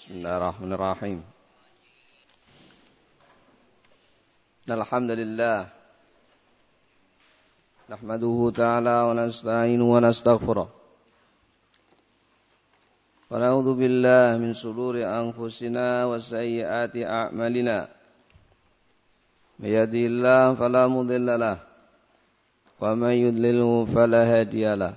بسم الله الرحمن الرحيم. الحمد لله. نحمده تعالى ونستعين ونستغفره. ونعوذ بالله من شرور أنفسنا وسيئات أعمالنا. من يهده الله فلا مضل له ومن يضلله فلا هادي له.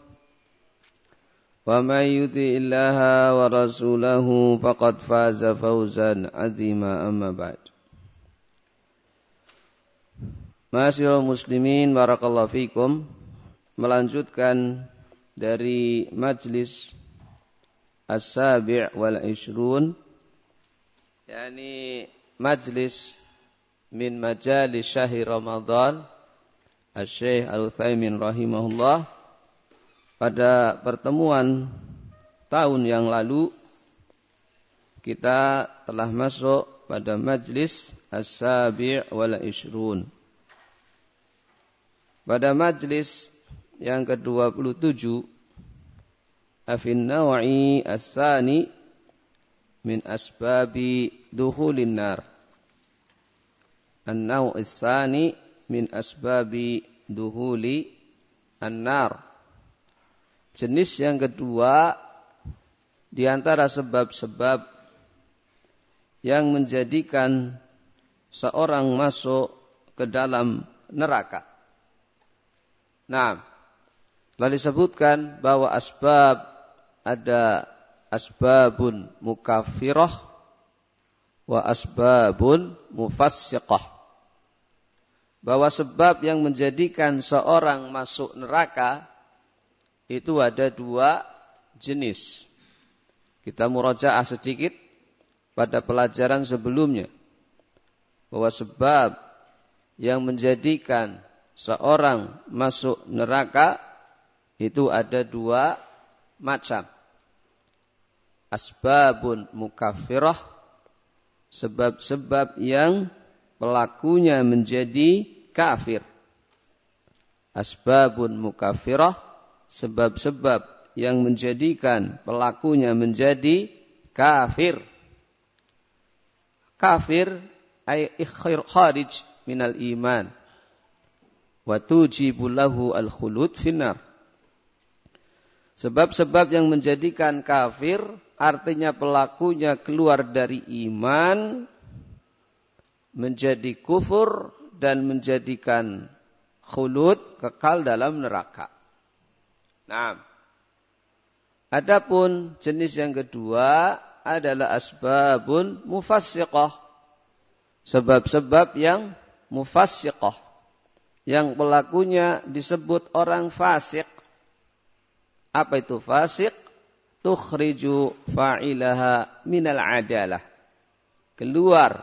ومن يطع الله ورسوله فقد فاز فوزا عظيما أما بعد Masyaallah muslimin barakallahu fikum melanjutkan dari majlis as-sabi' wal ishrun yakni majlis min majalis syahri Ramadan Asy-Syaikh Al-Utsaimin rahimahullah pada pertemuan tahun yang lalu kita telah masuk pada majlis as-sabi' wal ishrun. Pada majlis yang ke-27 afin naw'i as-sani min asbabi duhulin nar. An-naw' as-sani min asbabi duhuli an-nar. Jenis yang kedua di antara sebab-sebab yang menjadikan seorang masuk ke dalam neraka. Nah, telah disebutkan bahwa asbab ada asbabun mukafirah wa asbabun mufassiqah. Bahwa sebab yang menjadikan seorang masuk neraka itu ada dua jenis. Kita murajaah sedikit pada pelajaran sebelumnya. Bahwa sebab yang menjadikan seorang masuk neraka itu ada dua macam. Asbabun mukafirah, sebab-sebab yang pelakunya menjadi kafir. Asbabun mukafirah, sebab-sebab yang menjadikan pelakunya menjadi kafir. Kafir ay kharij minal iman wa al khulud finnar. Sebab-sebab yang menjadikan kafir artinya pelakunya keluar dari iman menjadi kufur dan menjadikan khulud kekal dalam neraka. Nah, adapun jenis yang kedua adalah asbabun mufassiqah. Sebab-sebab yang mufassiqah. Yang pelakunya disebut orang fasik. Apa itu fasik? Tukhriju fa'ilaha minal adalah. Keluar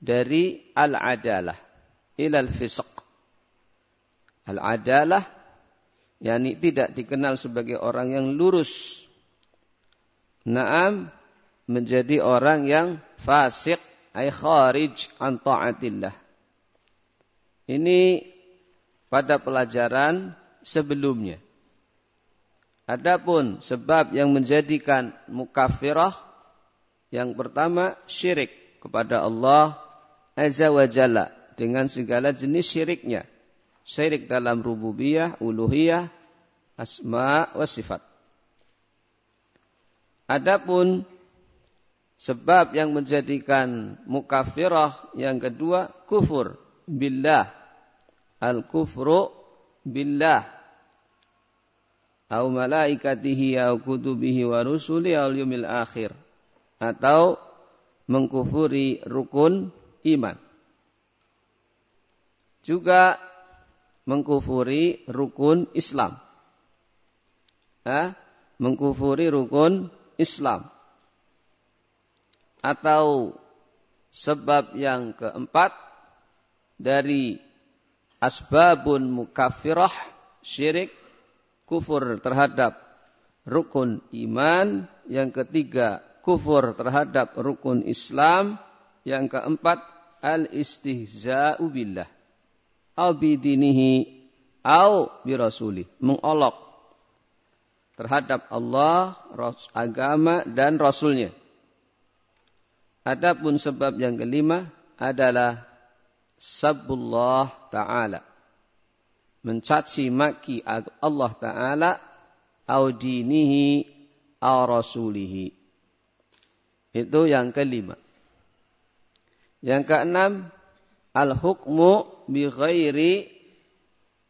dari al-adalah. Ilal fisq. Al-adalah yakni tidak dikenal sebagai orang yang lurus. Naam menjadi orang yang fasik ay kharij an taatillah. Ini pada pelajaran sebelumnya. Adapun sebab yang menjadikan mukafirah yang pertama syirik kepada Allah Azza wa Jalla dengan segala jenis syiriknya syirik dalam rububiyah, uluhiyah, asma wa sifat. Adapun sebab yang menjadikan mukafirah yang kedua kufur billah. Al-kufru billah. Au malaikatihi au kutubihi wa rusuli au yumil akhir. Atau mengkufuri rukun iman. Juga mengkufuri rukun Islam. Mengkufuri rukun Islam. Atau sebab yang keempat dari asbabun mukafirah syirik kufur terhadap rukun iman. Yang ketiga kufur terhadap rukun Islam. Yang keempat al-istihza'u billah. Au bidinihi au birasuli. Mengolok terhadap Allah, agama dan Rasulnya. Adapun sebab yang kelima adalah sabbullah ta'ala. Mencaci maki Allah ta'ala au dinihi au rasulihi. Itu yang kelima. Yang keenam, al-hukmu bi ghairi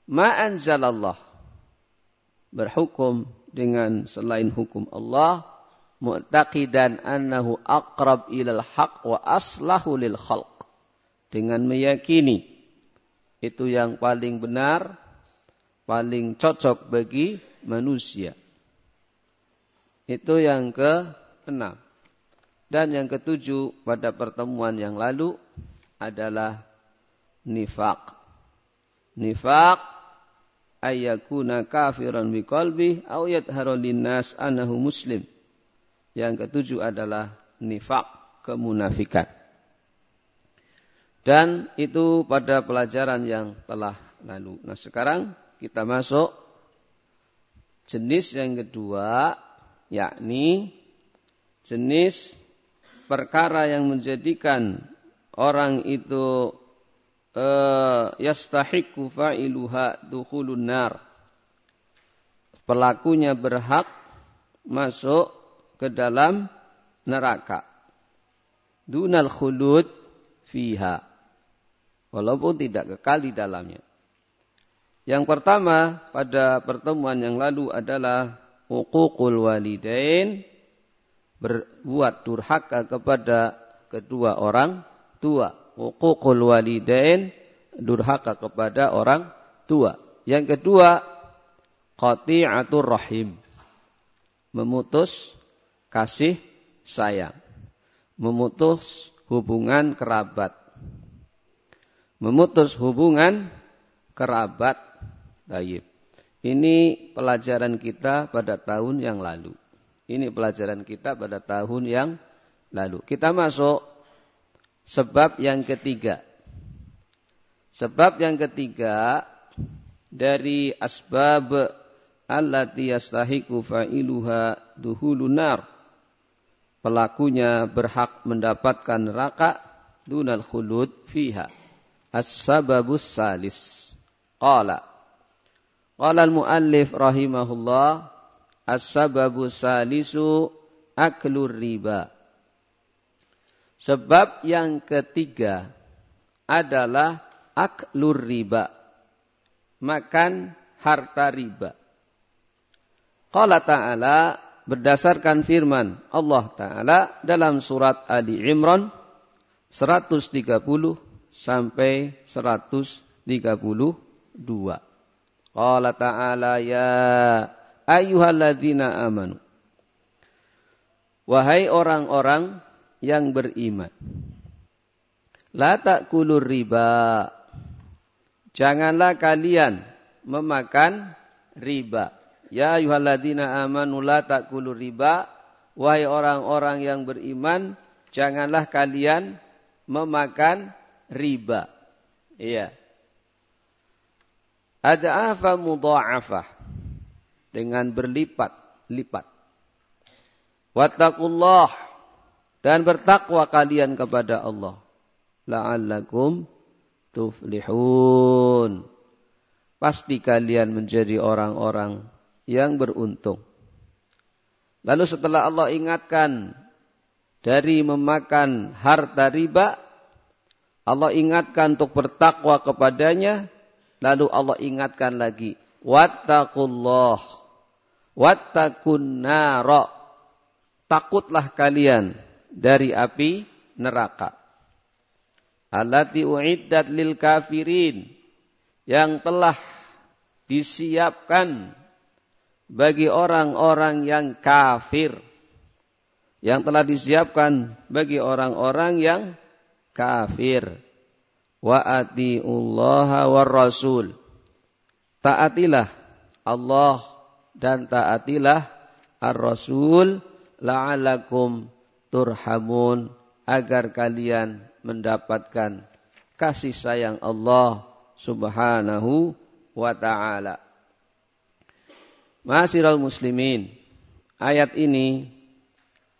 ma anzalallah. Berhukum dengan selain hukum Allah mu'taqidan annahu aqrab ilal haq wa aslahu lil khalq. Dengan meyakini itu yang paling benar paling cocok bagi manusia. Itu yang ke enam dan yang ketujuh pada pertemuan yang lalu adalah nifak nifak ayyakuna kafiran bi qalbi aw yadhharu linnas annahu muslim. Yang ketujuh adalah nifak, kemunafikan. Dan itu pada pelajaran yang telah lalu. Nah, sekarang kita masuk jenis yang kedua yakni jenis perkara yang menjadikan orang itu uh, yastahiqu fa'iluha dukhulun nar. Pelakunya berhak masuk ke dalam neraka. Dunal khulud fiha. Walaupun tidak kekal di dalamnya. Yang pertama pada pertemuan yang lalu adalah uququl walidain berbuat durhaka kepada kedua orang tua uququl walidain durhaka kepada orang tua. Yang kedua, qati'atur rahim. Memutus kasih sayang. Memutus hubungan kerabat. Memutus hubungan kerabat. Taib. Ini pelajaran kita pada tahun yang lalu. Ini pelajaran kita pada tahun yang lalu. Kita masuk Sebab yang ketiga. Sebab yang ketiga dari asbab allati yastahiqu fa'iluha duhulun nar. Pelakunya berhak mendapatkan neraka dunal khulud fiha. As-sababus salis. Qala. Qala al-muallif rahimahullah as-sababus salisu aklur riba. Sebab yang ketiga adalah aklur riba. Makan harta riba. Qala ta'ala berdasarkan firman Allah Ta'ala dalam surat Ali Imran 130 sampai 132. Qala Ta'ala ya ayyuhalladzina amanu. Wahai orang-orang yang beriman. La ta'kulur riba. Janganlah kalian memakan riba. Ya ayuhalladzina amanu la ta'kulur riba. Wahai orang-orang yang beriman, janganlah kalian memakan riba. Iya. Ada'afa mudha'afah. Dengan berlipat-lipat. Wattakullah dan bertakwa kalian kepada Allah. La'allakum tuflihun. Pasti kalian menjadi orang-orang yang beruntung. Lalu setelah Allah ingatkan dari memakan harta riba, Allah ingatkan untuk bertakwa kepadanya, lalu Allah ingatkan lagi, wattaqullah, wattakun nara, takutlah kalian dari api neraka. Allati uiddat lil kafirin, yang telah disiapkan bagi orang-orang yang kafir yang telah disiapkan bagi orang-orang yang kafir. Wa atiullaha war rasul. Taatilah Allah dan taatilah ar-rasul la'alakum turhamun agar kalian mendapatkan kasih sayang Allah Subhanahu wa taala. Masyiral muslimin, ayat ini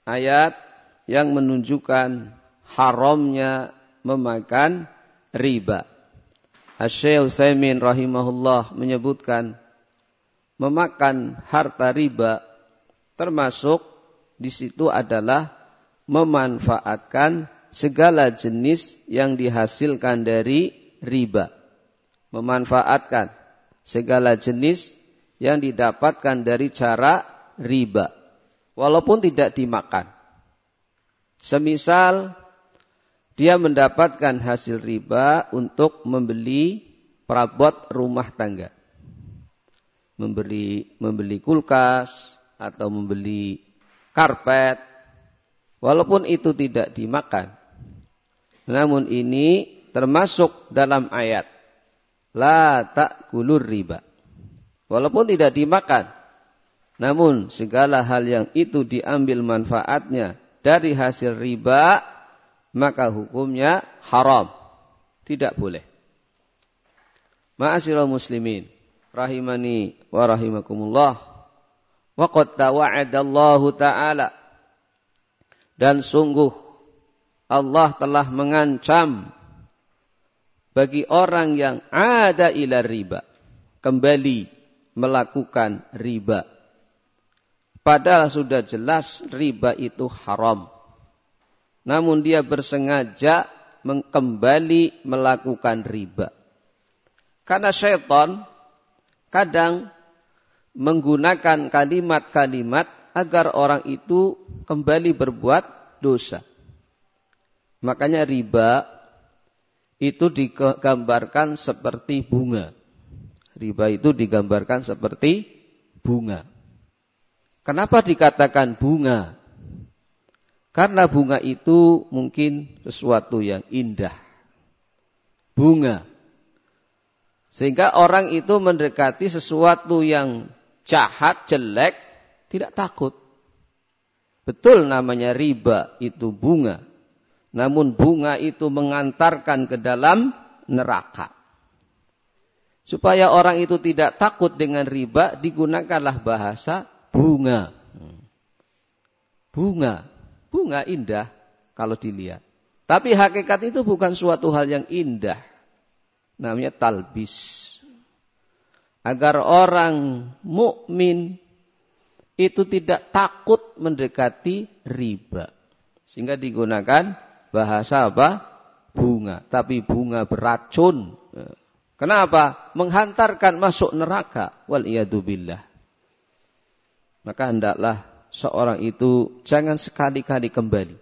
ayat yang menunjukkan haramnya memakan riba. Asy-Syaikh Utsaimin rahimahullah menyebutkan memakan harta riba termasuk di situ adalah memanfaatkan segala jenis yang dihasilkan dari riba. Memanfaatkan segala jenis yang didapatkan dari cara riba walaupun tidak dimakan. Semisal dia mendapatkan hasil riba untuk membeli perabot rumah tangga. Membeli membeli kulkas atau membeli karpet walaupun itu tidak dimakan. Namun ini termasuk dalam ayat la takulur riba. Walaupun tidak dimakan, namun segala hal yang itu diambil manfaatnya dari hasil riba, maka hukumnya haram. Tidak boleh. Ma'asyiral muslimin, rahimani wa rahimakumullah. Wa qad tawa'adallahu ta'ala dan sungguh Allah telah mengancam bagi orang yang ada ila riba kembali melakukan riba Padahal sudah jelas riba itu haram. Namun dia bersengaja kembali melakukan riba. Karena syaitan kadang menggunakan kalimat-kalimat agar orang itu kembali berbuat dosa. Makanya riba itu digambarkan seperti bunga. Riba itu digambarkan seperti bunga. Kenapa dikatakan bunga? Karena bunga itu mungkin sesuatu yang indah. Bunga. Sehingga orang itu mendekati sesuatu yang jahat, jelek, tidak takut. Betul namanya riba itu bunga. Namun bunga itu mengantarkan ke dalam neraka. Supaya orang itu tidak takut dengan riba, digunakanlah bahasa bunga. Bunga, bunga indah kalau dilihat. Tapi hakikat itu bukan suatu hal yang indah. Namanya talbis. Agar orang mukmin itu tidak takut mendekati riba. Sehingga digunakan bahasa apa? Bunga. Tapi bunga beracun. Kenapa? Menghantarkan masuk neraka. Wal billah maka hendaklah seorang itu jangan sekali-kali kembali.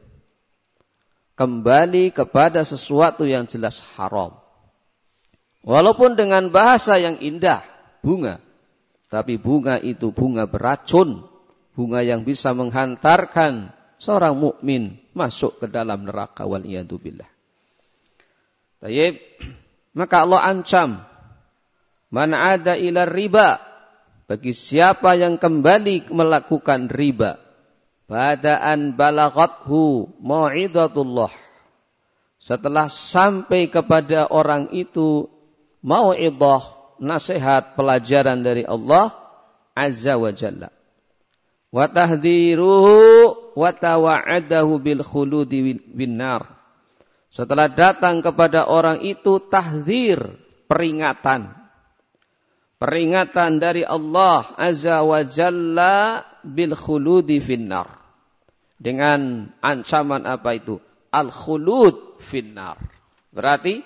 Kembali kepada sesuatu yang jelas haram. Walaupun dengan bahasa yang indah, bunga. Tapi bunga itu bunga beracun. Bunga yang bisa menghantarkan seorang mukmin masuk ke dalam neraka wal billah. Tayyib. Maka Allah ancam. Man ada ila riba bagi siapa yang kembali melakukan riba badaan balaghathu mau'idatullah setelah sampai kepada orang itu mau'idah nasihat pelajaran dari Allah azza wa jalla wa tahdhiruhu wa tawa'adahu bil khuludi bin setelah datang kepada orang itu tahdzir peringatan peringatan dari Allah Azza wa Jalla bil khuludi finnar. Dengan ancaman apa itu? Al khulud finnar. Berarti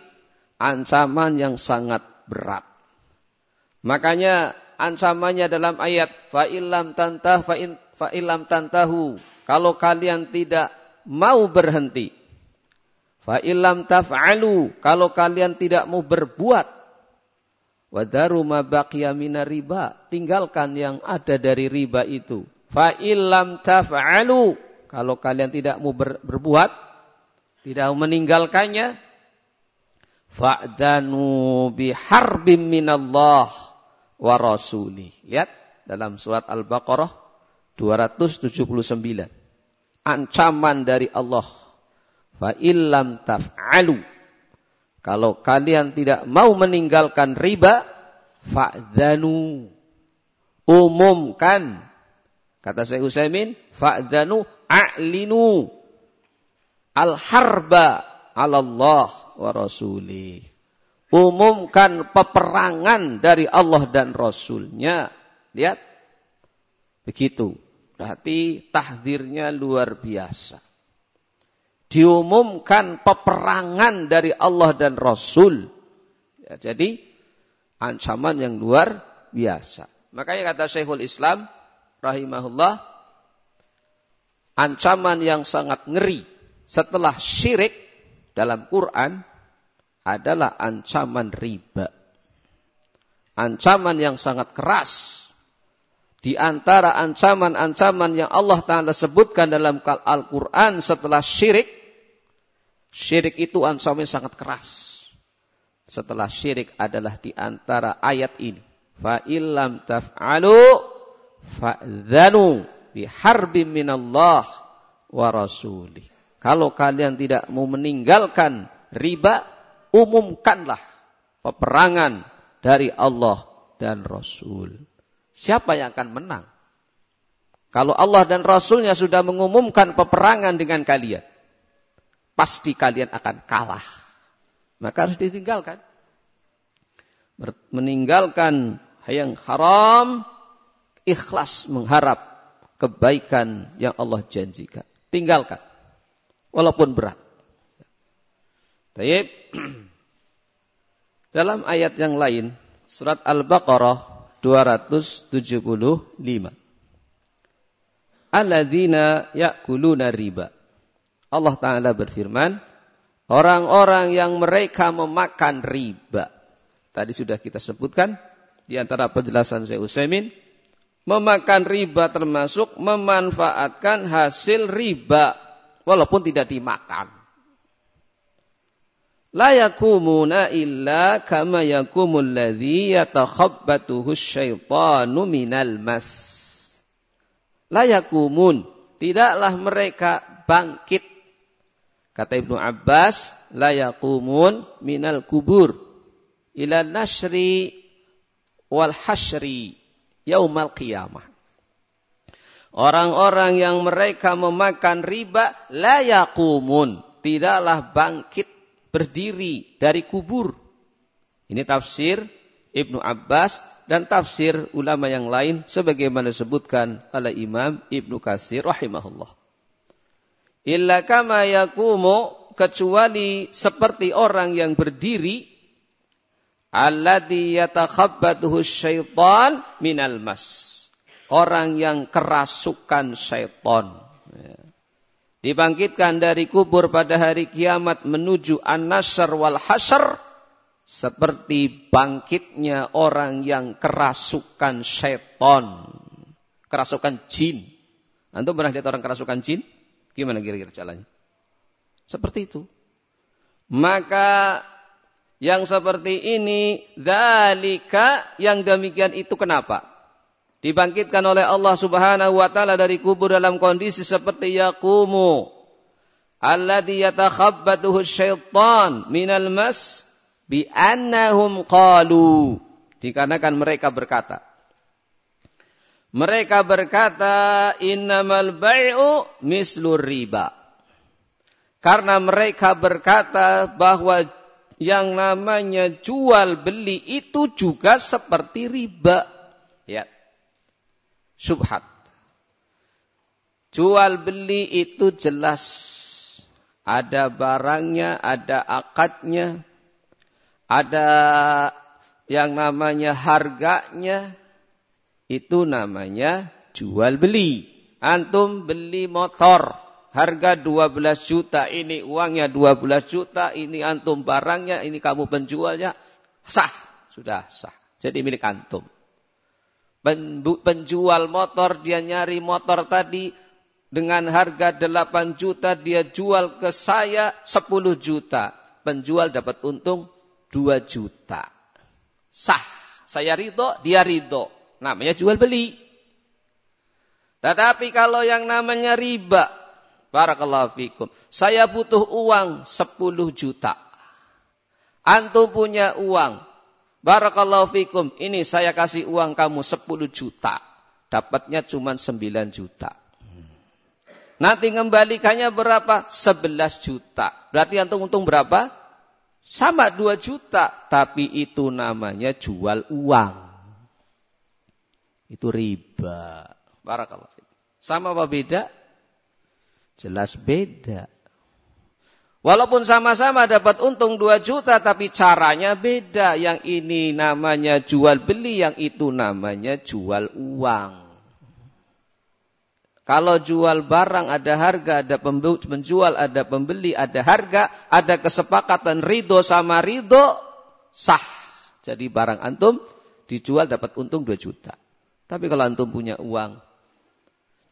ancaman yang sangat berat. Makanya ancamannya dalam ayat fa illam tantah fa in fa illam tantahu. Kalau kalian tidak mau berhenti. Fa illam taf'alu. Kalau kalian tidak mau berbuat Wadaru ma baqiya riba. Tinggalkan yang ada dari riba itu. Fa illam taf'alu. Kalau kalian tidak mau ber, berbuat, tidak mau meninggalkannya, fa'danu biharbim minallah wa rasulih. Lihat dalam surat Al-Baqarah 279. Ancaman dari Allah. Fa illam taf'alu kalau kalian tidak mau meninggalkan riba, fa'dhanu. Umumkan. Kata saya Utsaimin, fa'dhanu a'linu al-harba 'ala Allah wa rasulih. Umumkan peperangan dari Allah dan Rasulnya. Lihat. Begitu. Berarti tahdirnya luar biasa diumumkan peperangan dari Allah dan Rasul. Ya, jadi ancaman yang luar biasa. Makanya kata Syekhul Islam rahimahullah ancaman yang sangat ngeri setelah syirik dalam Quran adalah ancaman riba. Ancaman yang sangat keras. Di antara ancaman-ancaman yang Allah Ta'ala sebutkan dalam Al-Quran setelah syirik Syirik itu ancamannya sangat keras. Setelah syirik adalah di antara ayat ini. Fa illam taf'alu fa'dhanu biharbin minallah wa rasulih. Kalau kalian tidak mau meninggalkan riba, umumkanlah peperangan dari Allah dan Rasul. Siapa yang akan menang? Kalau Allah dan Rasulnya sudah mengumumkan peperangan dengan kalian pasti kalian akan kalah. Maka harus ditinggalkan. Meninggalkan yang haram, ikhlas mengharap kebaikan yang Allah janjikan. Tinggalkan. Walaupun berat. Taib. Dalam ayat yang lain, surat Al-Baqarah 275. Alladzina ya'kuluna riba. Allah Ta'ala berfirman, orang-orang yang mereka memakan riba. Tadi sudah kita sebutkan, di antara penjelasan saya Utsaimin, memakan riba termasuk memanfaatkan hasil riba, walaupun tidak dimakan. La yakumuna illa kama yakumul ladhi yatakhabbatuhu syaitanu minal mas. La yakumun, tidaklah mereka bangkit Kata Ibnu Abbas, la yaqumun minal kubur ila nasri wal hasri yaumal qiyamah. Orang-orang yang mereka memakan riba la yaqumun, tidaklah bangkit berdiri dari kubur. Ini tafsir Ibnu Abbas dan tafsir ulama yang lain sebagaimana disebutkan oleh Imam Ibnu Katsir rahimahullah illa kama yakumu kecuali seperti orang yang berdiri alladhi yatakhabbathu syaitan minal mas orang yang kerasukan syaitan ya. Dibangkitkan dari kubur pada hari kiamat menuju an-nasr wal hasr seperti bangkitnya orang yang kerasukan syaitan kerasukan jin antum pernah lihat orang kerasukan jin Gimana kira-kira caranya? Seperti itu. Maka yang seperti ini, dalika yang demikian itu kenapa? Dibangkitkan oleh Allah Subhanahu wa taala dari kubur dalam kondisi seperti yaqumu alladhi yatakhabbatuhu syaitan minal mas bi annahum qalu dikarenakan mereka berkata mereka berkata, innamal bai'u mislur riba. Karena mereka berkata bahwa yang namanya jual beli itu juga seperti riba. Subhat. Jual beli itu jelas. Ada barangnya, ada akadnya, ada yang namanya harganya, itu namanya jual beli. Antum beli motor, harga 12 juta, ini uangnya 12 juta, ini antum barangnya, ini kamu penjualnya, sah, sudah sah. Jadi milik antum. Penjual motor, dia nyari motor tadi, dengan harga 8 juta dia jual ke saya 10 juta. Penjual dapat untung 2 juta. Sah. Saya ridho, dia ridho. Namanya jual beli. Tetapi kalau yang namanya riba. Barakallahu fikum. Saya butuh uang 10 juta. Antum punya uang. Barakallahu fikum. Ini saya kasih uang kamu 10 juta. Dapatnya cuma 9 juta. Nanti ngembalikannya berapa? 11 juta. Berarti antum untung berapa? Sama 2 juta. Tapi itu namanya jual uang. Itu riba. Barakallah. Sama apa beda? Jelas beda. Walaupun sama-sama dapat untung 2 juta tapi caranya beda. Yang ini namanya jual beli, yang itu namanya jual uang. Kalau jual barang ada harga, ada penjual, ada pembeli, ada harga, ada kesepakatan ridho sama ridho, sah. Jadi barang antum dijual dapat untung 2 juta. Tapi kalau antum punya uang,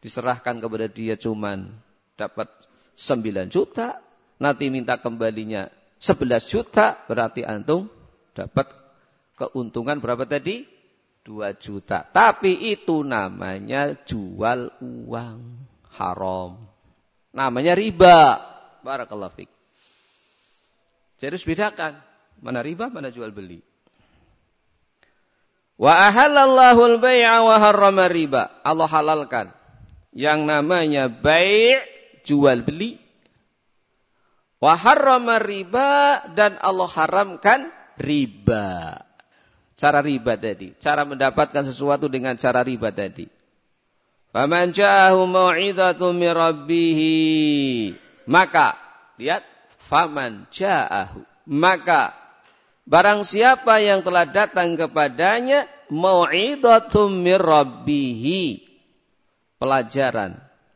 diserahkan kepada dia cuman dapat 9 juta, nanti minta kembalinya 11 juta, berarti antum dapat keuntungan berapa tadi? 2 juta. Tapi itu namanya jual uang haram. Namanya riba. Barakallahu fiqh. Jadi harus bedakan. Mana riba, mana jual beli. Wa ahallallahu al-bai'a wa harrama riba. Allah halalkan. Yang namanya bai' jual beli. Wa harrama riba dan Allah haramkan riba. Cara riba tadi. Cara mendapatkan sesuatu dengan cara riba tadi. Faman ja'ahu mau'idatu min Maka, lihat, faman ja'ahu. Maka, barang siapa yang telah datang kepadanya, mau'idatu min Pelajaran,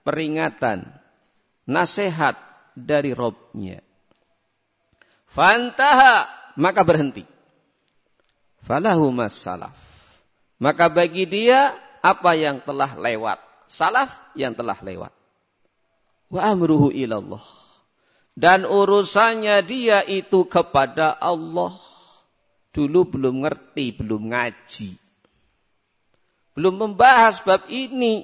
peringatan, nasihat dari Robnya. Fantaha, maka berhenti falahu salaf. Maka bagi dia apa yang telah lewat. Salaf yang telah lewat. Wa amruhu ilallah. Dan urusannya dia itu kepada Allah. Dulu belum ngerti, belum ngaji. Belum membahas bab ini.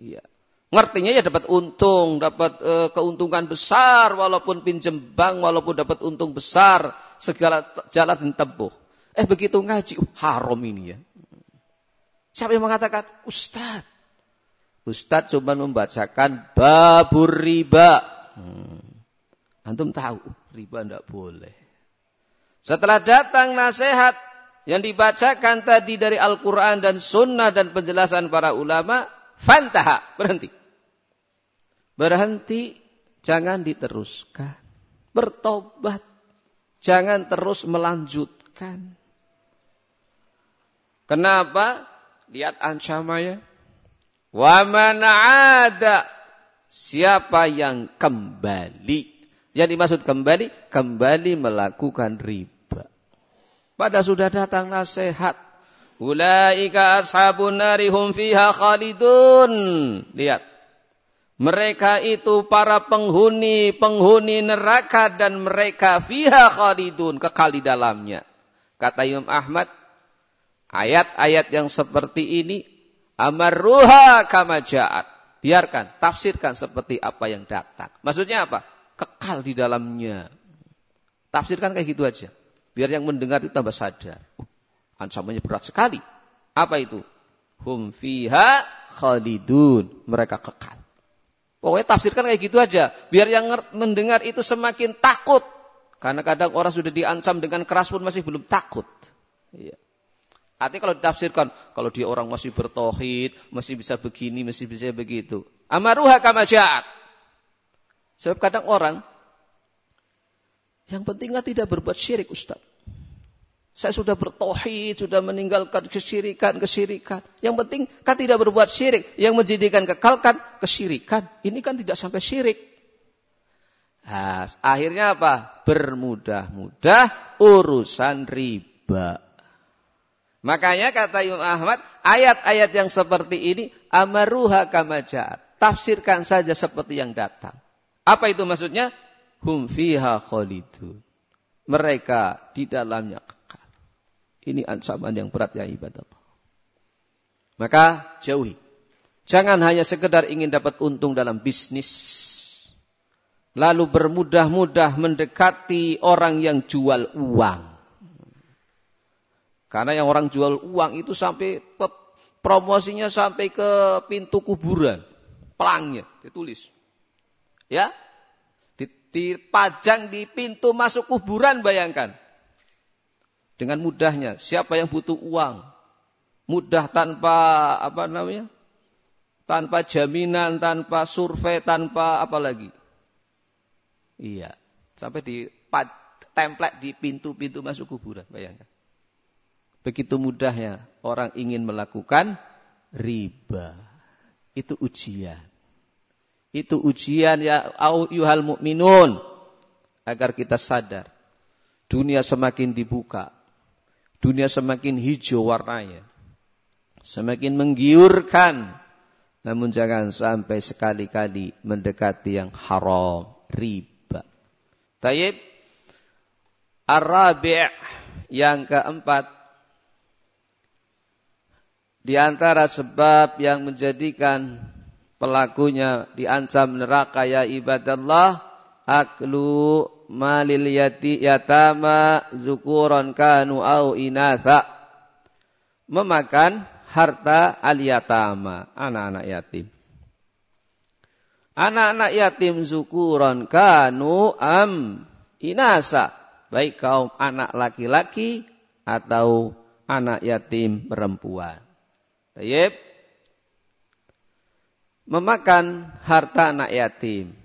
Ya. Ngertinya ya dapat untung, dapat e, keuntungan besar walaupun pinjem bank, walaupun dapat untung besar, segala jalan tempuh. Eh begitu ngaji, uh, haram ini ya. Siapa yang mengatakan? Ustadz. Ustadz cuma membacakan babur riba. Hmm. Antum tahu, uh, riba tidak boleh. Setelah datang nasihat yang dibacakan tadi dari Al-Quran dan Sunnah dan penjelasan para ulama, fantaha, berhenti. Berhenti, jangan diteruskan. Bertobat, jangan terus melanjutkan. Kenapa? Lihat ancamannya. Wa man ada siapa yang kembali. Yang dimaksud kembali, kembali melakukan riba. Pada sudah datang nasihat. Ulaika ashabun narihum fiha khalidun. Lihat. Mereka itu para penghuni, penghuni neraka dan mereka fiha khalidun. Kekal di dalamnya. Kata Imam Ahmad, Ayat-ayat yang seperti ini amarruha kama ja'at. Biarkan, tafsirkan seperti apa yang datang. Maksudnya apa? Kekal di dalamnya. Tafsirkan kayak gitu aja. Biar yang mendengar itu tambah sadar. Uh, ancamannya berat sekali. Apa itu? Hum fiha khalidun. Mereka kekal. Pokoknya tafsirkan kayak gitu aja. Biar yang mendengar itu semakin takut Karena kadang orang sudah diancam dengan keras pun masih belum takut. Iya. Artinya kalau ditafsirkan, kalau dia orang masih bertohid, masih bisa begini, masih bisa begitu. Amaruha kama ja'at. Sebab kadang orang, yang pentingnya tidak berbuat syirik Ustaz. Saya sudah bertohid, sudah meninggalkan kesyirikan-kesyirikan. Yang penting kan tidak berbuat syirik. Yang menjadikan kekalkan kesyirikan. Ini kan tidak sampai syirik. Nah, akhirnya apa? Bermudah-mudah urusan riba. Makanya kata Imam Ahmad, ayat-ayat yang seperti ini amaruha kamajat. Tafsirkan saja seperti yang datang. Apa itu maksudnya? Hum fiha. Mereka di dalamnya ini ancaman yang berat ya ibadah. Maka jauhi. Jangan hanya sekedar ingin dapat untung dalam bisnis. Lalu bermudah-mudah mendekati orang yang jual uang. Karena yang orang jual uang itu sampai promosinya sampai ke pintu kuburan. Pelangnya ditulis. Ya. Dipajang di pintu masuk kuburan bayangkan dengan mudahnya. Siapa yang butuh uang? Mudah tanpa apa namanya? Tanpa jaminan, tanpa survei, tanpa apa lagi? Iya. Sampai di template di pintu-pintu masuk kuburan, bayangkan. Begitu mudahnya orang ingin melakukan riba. Itu ujian. Itu ujian ya yuhal mu'minun. Agar kita sadar. Dunia semakin dibuka Dunia semakin hijau warnanya. Semakin menggiurkan. Namun jangan sampai sekali-kali mendekati yang haram. Riba. Taib. Arabi' yang keempat. Di antara sebab yang menjadikan pelakunya diancam neraka ya ibadallah. Aklu malil yati yatama zukuron kanu au inatha. Memakan harta al yatama anak-anak yatim. Anak-anak yatim zukuron kanu am inasa baik kaum anak laki-laki atau anak yatim perempuan. Tayyib. Memakan harta anak yatim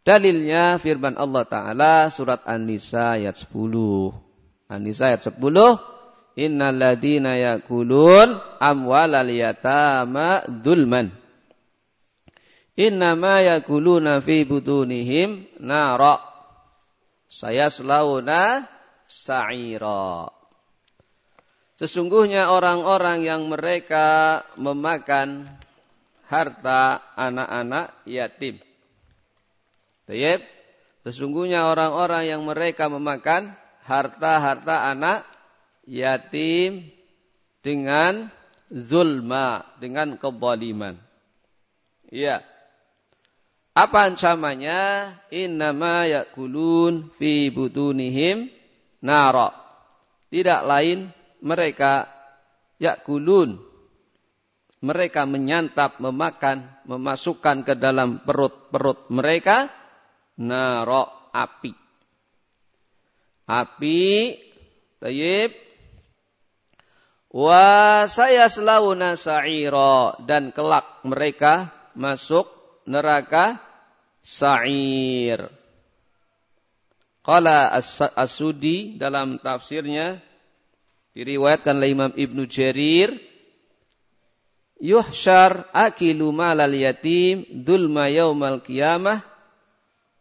Dalilnya firman Allah Ta'ala surat An-Nisa ayat 10. An-Nisa ayat 10. Innal ladina yakulun amwalal yatama dulman. Innama yakuluna fi butunihim nara. Saya selauna sa'ira. Sesungguhnya orang-orang yang mereka memakan harta anak-anak yatim Tayyib. Sesungguhnya orang-orang yang mereka memakan harta-harta anak yatim dengan zulma, dengan kezaliman. Iya. Apa ancamannya? Innama yakulun fi butunihim nara. Tidak lain mereka yakulun mereka menyantap, memakan, memasukkan ke dalam perut-perut mereka naro api. Api, tayyib. Wa saya selauna sa'ira dan kelak mereka masuk neraka sa'ir. Qala As-Sudi dalam tafsirnya diriwayatkan oleh Imam Ibnu Jarir yuhsyar akilu malal yatim dulma yaumal qiyamah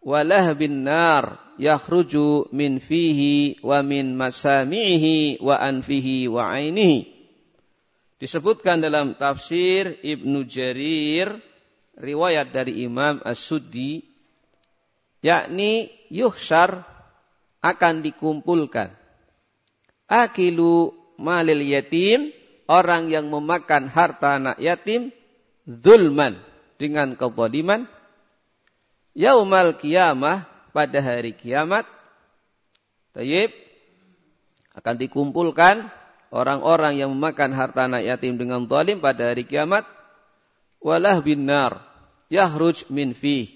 walah bin nar yakhruju min fihi wa min masami'ihi wa anfihi wa ainihi. Disebutkan dalam tafsir Ibnu Jarir riwayat dari Imam As-Suddi yakni yuhsyar akan dikumpulkan akilu malil yatim orang yang memakan harta anak yatim zulman dengan kezaliman yaumal kiamah pada hari kiamat tayyib akan dikumpulkan orang-orang yang memakan harta anak yatim dengan zalim pada hari kiamat walah binar yahruj min fi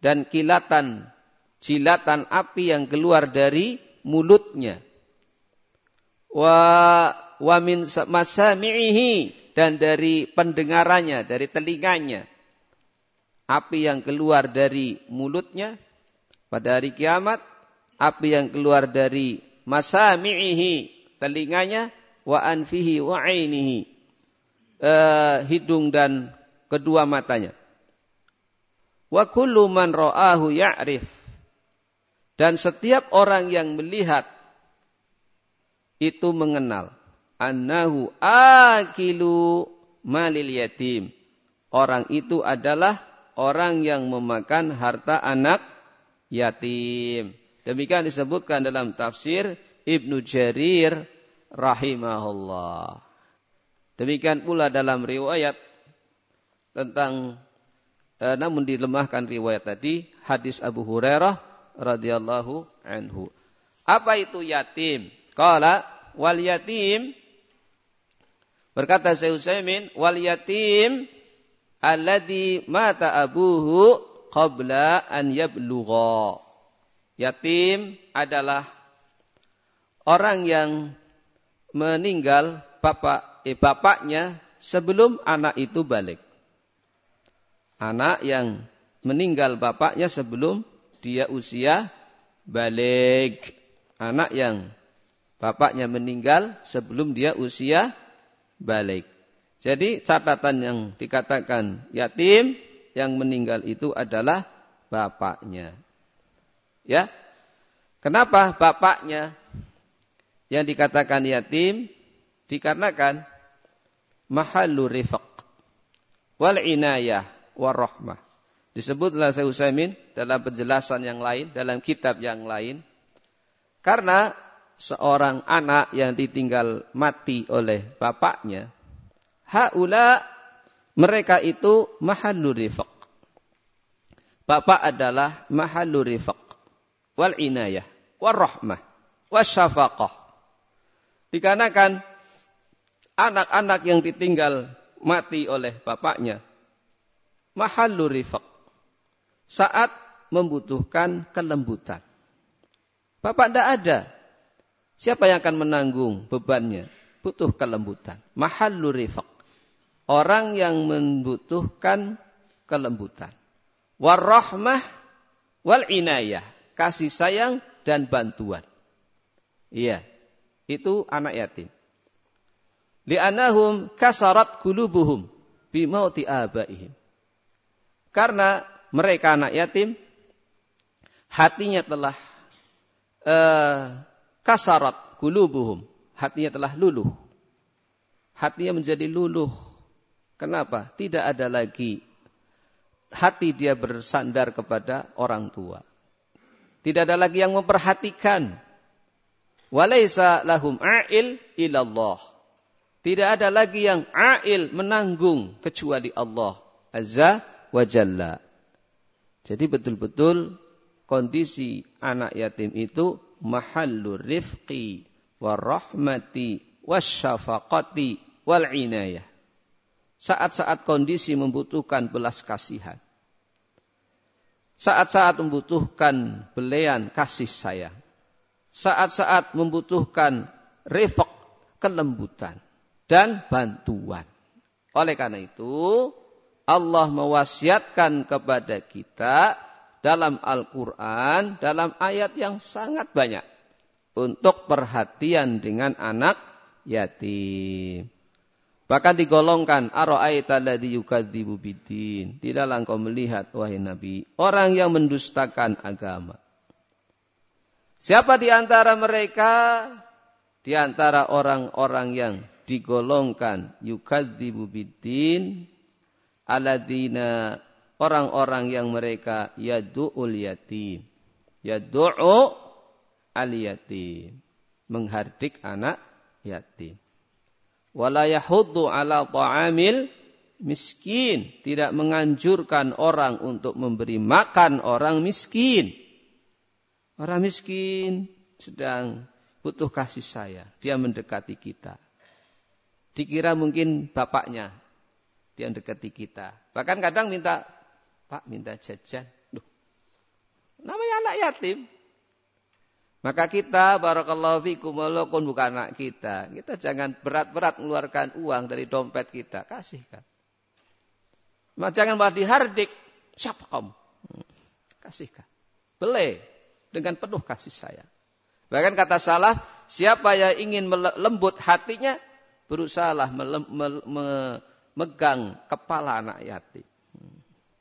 dan kilatan jilatan api yang keluar dari mulutnya. Wa wa min masami'ihi dan dari pendengarannya, dari telinganya. Api yang keluar dari mulutnya pada hari kiamat, api yang keluar dari masami'ihi, telinganya, wa anfihi wa ainihi, uh, hidung dan kedua matanya. Wa kullu man ra'ahu ya'rif. Dan setiap orang yang melihat itu mengenal annahu akilu malil yatim. Orang itu adalah orang yang memakan harta anak yatim. Demikian disebutkan dalam tafsir Ibnu Jarir rahimahullah. Demikian pula dalam riwayat tentang eh, namun dilemahkan riwayat tadi hadis Abu Hurairah radhiyallahu anhu. Apa itu yatim? Qala wal yatim Berkata Syekh Utsaimin, wal yatim alladhi mata abuhu qabla an yablugha. Yatim adalah orang yang meninggal bapak eh, bapaknya sebelum anak itu balik. Anak yang meninggal bapaknya sebelum dia usia balik. Anak yang bapaknya meninggal sebelum dia usia balik. Jadi catatan yang dikatakan yatim yang meninggal itu adalah bapaknya. Ya. Kenapa bapaknya yang dikatakan yatim? Dikarenakan mahallu rifaq wal inayah warahmah. Disebutlah saya Utsaimin dalam penjelasan yang lain, dalam kitab yang lain. Karena seorang anak yang ditinggal mati oleh bapaknya, haula mereka itu mahallur rifaq. Bapak adalah mahallur rifaq wal inayah wal rahmah syafaqah. Dikarenakan anak-anak yang ditinggal mati oleh bapaknya mahallur rifaq saat membutuhkan kelembutan. Bapak tidak ada Siapa yang akan menanggung bebannya? Butuh kelembutan. Mahallu rifaq. Orang yang membutuhkan kelembutan. Warrahmah wal inayah. Kasih sayang dan bantuan. Iya. Itu anak yatim. Li'anahum kasarat kulubuhum bimauti abaihim. Karena mereka anak yatim, hatinya telah uh, kasarat kulubuhum. Hatinya telah luluh. Hatinya menjadi luluh. Kenapa? Tidak ada lagi hati dia bersandar kepada orang tua. Tidak ada lagi yang memperhatikan. Walaysa lahum a'il ilallah. Tidak ada lagi yang a'il menanggung kecuali Allah Azza wa Jalla. Jadi betul-betul kondisi anak yatim itu mahallur rifqi warahmati wasyafaqati wal inayah. Saat-saat kondisi membutuhkan belas kasihan. Saat-saat membutuhkan belian kasih sayang. Saat-saat membutuhkan rifq kelembutan dan bantuan. Oleh karena itu, Allah mewasiatkan kepada kita dalam Al-Quran dalam ayat yang sangat banyak untuk perhatian dengan anak yatim. Bahkan digolongkan ara'aita ladzi yukadzibu bidin. Tidaklah engkau melihat wahai Nabi orang yang mendustakan agama. Siapa di antara mereka di antara orang-orang yang digolongkan yukadzibu bidin aladina orang-orang yang mereka yadu'ul yatim. Yadu'u al yatim. Menghardik anak yatim. Wala yahuddu ala ta'amil miskin. Tidak menganjurkan orang untuk memberi makan orang miskin. Orang miskin sedang butuh kasih saya. Dia mendekati kita. Dikira mungkin bapaknya dia mendekati kita. Bahkan kadang minta Pak minta jajan. Duh. Namanya anak yatim. Maka kita barakallahu fikum walaupun bukan anak kita, kita jangan berat-berat mengeluarkan uang dari dompet kita, kasihkan. Maka jangan malah dihardik. Siapa kamu? Kasihkan. Boleh dengan penuh kasih sayang. Bahkan kata salah, siapa yang ingin lembut hatinya, berusahalah memegang kepala anak yatim.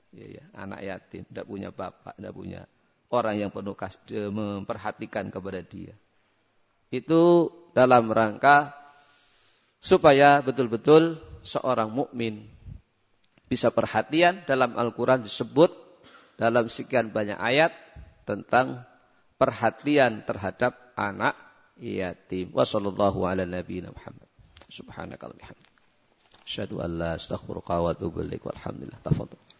Ya, ya, anak yatim, tidak punya bapak, tidak punya orang yang penuh kasih memperhatikan kepada dia. Itu dalam rangka supaya betul-betul seorang mukmin bisa perhatian dalam Al-Quran disebut dalam sekian banyak ayat tentang perhatian terhadap anak yatim. Wassallallahu ala nabiyina Muhammad. Asyhadu an la astaghfiruka wa atubu ilaik. Walhamdulillah. Tafadhol.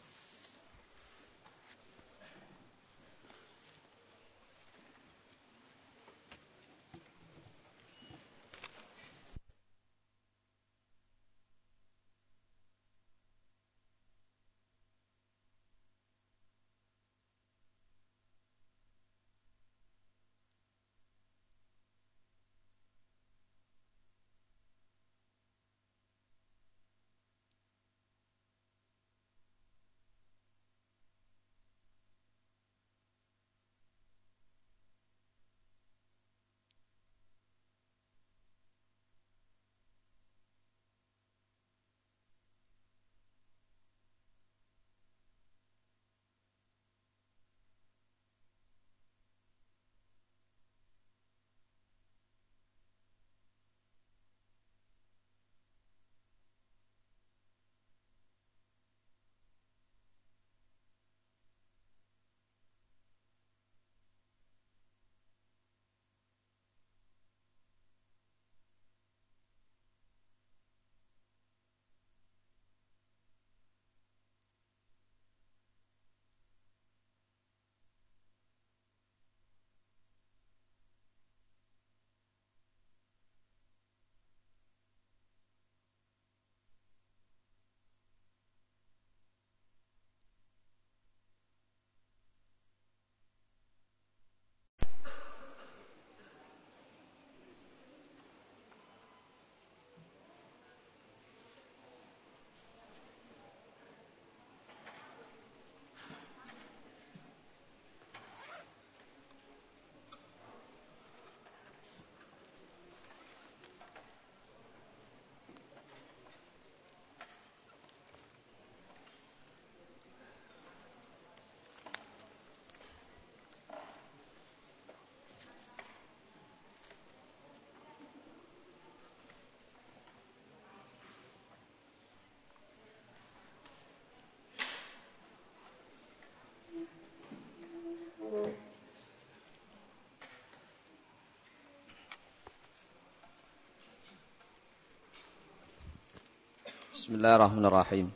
بسم الله الرحمن الرحيم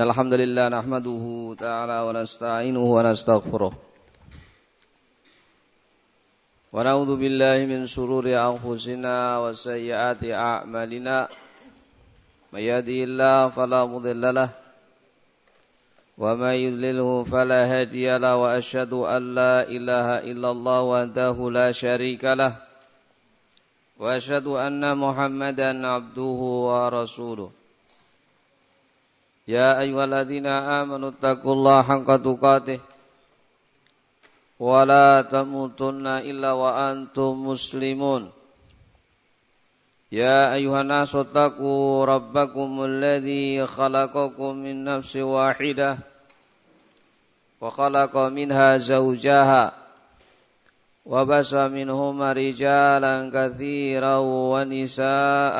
الحمد لله نحمده تعالى ونستعينه ونستغفره ونعوذ بالله من شرور أنفسنا وسيئات أعمالنا من يهدي الله فلا مضل له ومن يضلله فلا هادي له وأشهد أن لا إله إلا الله وحده لا شريك له وأشهد أن محمدا عبده ورسوله يا أيها الذين آمنوا اتقوا الله حق تقاته ولا تموتن إلا وأنتم مسلمون يا أيها الناس اتقوا ربكم الذي خلقكم من نفس واحدة وخلق منها زوجها وبس منهما رجالا كثيرا ونساء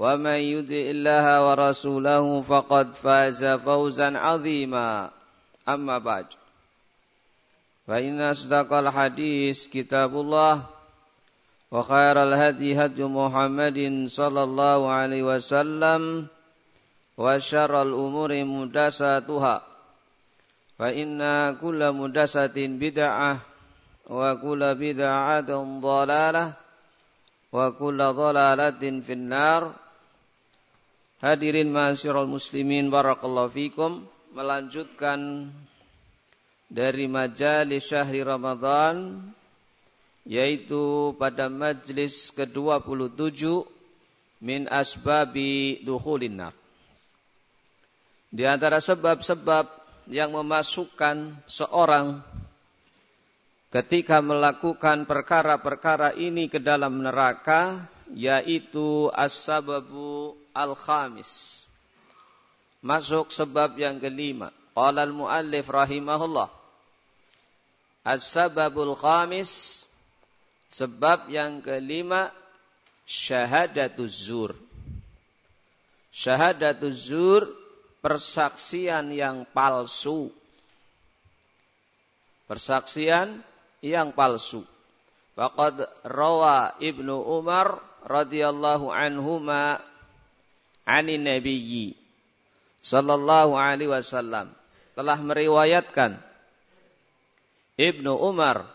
ومن يطع الله ورسوله فقد فاز فوزا عظيما. أما بعد فإن أصدق الحديث كتاب الله وخير الهدي هدي محمد صلى الله عليه وسلم وشر الأمور مدساتها فإن كل مدسة بدعة وكل بدعة ضلالة وكل ضلالة في النار. Hadirin ma'asyiral muslimin barakallahu fikum melanjutkan dari majalis syahri Ramadan yaitu pada majlis ke-27 min asbabi dukhulin nar. Di antara sebab-sebab yang memasukkan seorang ketika melakukan perkara-perkara ini ke dalam neraka yaitu as-sababu al-khamis. Masuk sebab yang kelima. Qala al-muallif rahimahullah. As-sababul khamis Sebab yang kelima syahadatuz zur. Syahadatuz zur persaksian yang palsu. Persaksian yang palsu. Faqad rawa Ibnu Umar radhiyallahu anhuma ani nabiyyi sallallahu alaihi wasallam telah meriwayatkan Ibnu Umar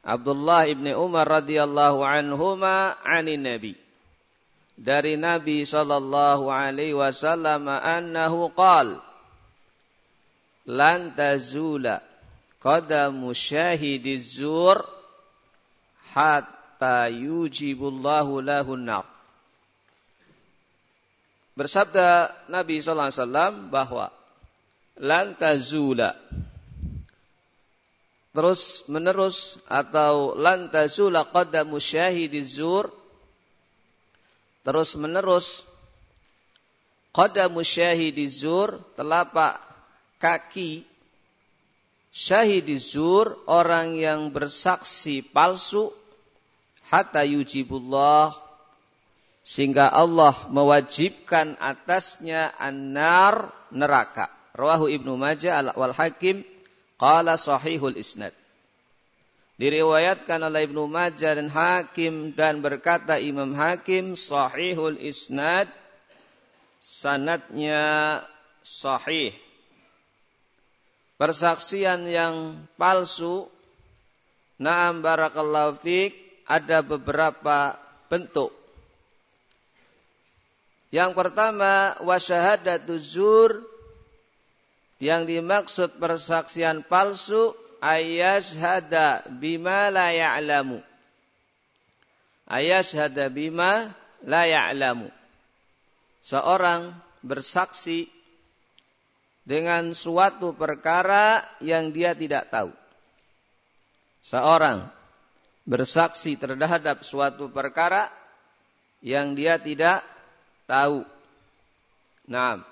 Abdullah ibni Umar radhiyallahu anhuma ani Nabi. Dari Nabi sallallahu alaihi wasallam annahu qal lan tazula qadamu syahidiz zur hatta yujibullahu lahun nar. Bersabda Nabi sallallahu alaihi wasallam bahwa lan tazula. Terus menerus atau lantazula qadamu syahidiz zur. Terus menerus qadamu syahidiz zur telapak kaki syahidiz zur orang yang bersaksi palsu hatta yujibullah sehingga Allah mewajibkan atasnya anar neraka rawahu ibnu majah wal hakim Qala sahihul isnad. Diriwayatkan oleh Ibnu Majah dan Hakim dan berkata Imam Hakim sahihul isnad sanatnya sahih. Persaksian yang palsu Naam barakallahu fiq ada beberapa bentuk. Yang pertama wasyahadatu zur yang dimaksud persaksian palsu ayashhada bima la ya'lamu. Ayashhada bima la ya'lamu. Seorang bersaksi dengan suatu perkara yang dia tidak tahu. Seorang bersaksi terhadap suatu perkara yang dia tidak tahu. Nah,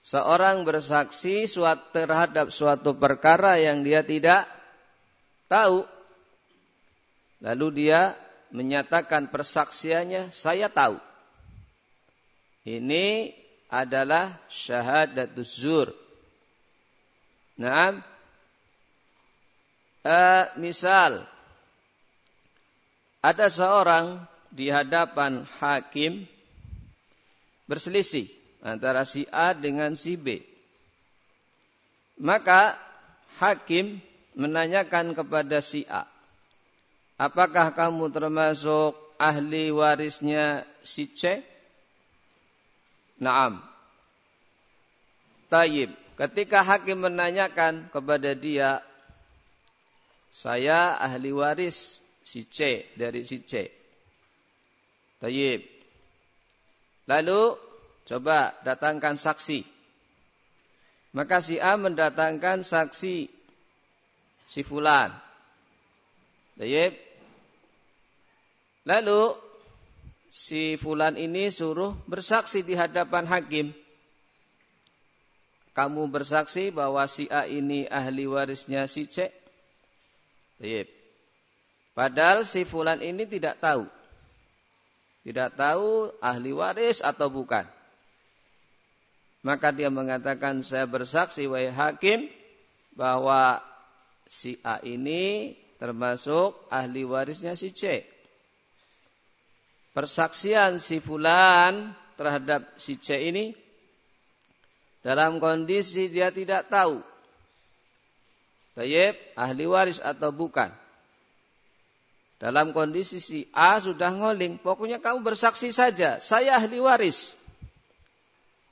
Seorang bersaksi suat terhadap suatu perkara yang dia tidak tahu. Lalu dia menyatakan persaksiannya, saya tahu. Ini adalah syahadatus zur. Nah, uh, misal ada seorang di hadapan hakim berselisih antara si A dengan si B. Maka hakim menanyakan kepada si A, apakah kamu termasuk ahli warisnya si C? Naam. Taib. Ketika hakim menanyakan kepada dia, saya ahli waris si C dari si C. Taib. Lalu Coba datangkan saksi. Maka si A mendatangkan saksi si fulan. Baik. Lalu si fulan ini suruh bersaksi di hadapan hakim. Kamu bersaksi bahwa si A ini ahli warisnya si C. Baik. Padahal si fulan ini tidak tahu. Tidak tahu ahli waris atau bukan. Maka dia mengatakan saya bersaksi wahai hakim bahwa si A ini termasuk ahli warisnya si C. Persaksian si fulan terhadap si C ini dalam kondisi dia tidak tahu. Tayyib, ahli waris atau bukan. Dalam kondisi si A sudah ngoling, pokoknya kamu bersaksi saja, saya ahli waris.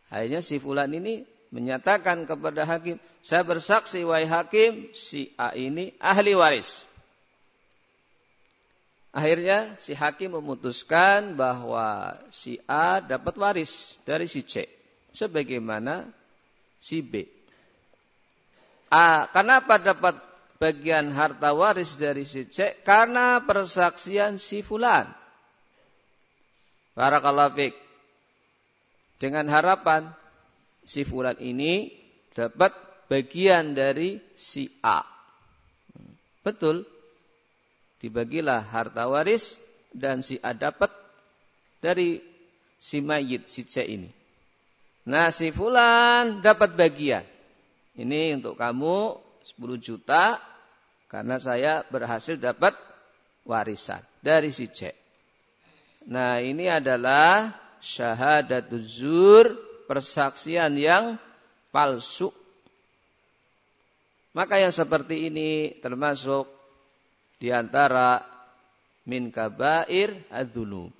Akhirnya si fulan ini menyatakan kepada hakim, saya bersaksi wahai hakim, si A ini ahli waris. Akhirnya si hakim memutuskan bahwa si A dapat waris dari si C. Sebagaimana si B. A, kenapa dapat bagian harta waris dari si C? Karena persaksian si fulan. Barakallahu fiqh dengan harapan si fulan ini dapat bagian dari si A. Betul. Dibagilah harta waris dan si A dapat dari si mayit si C ini. Nah si fulan dapat bagian. Ini untuk kamu 10 juta karena saya berhasil dapat warisan dari si C. Nah ini adalah syahadatul zur, persaksian yang palsu. Maka yang seperti ini termasuk di antara min kabair adzunub.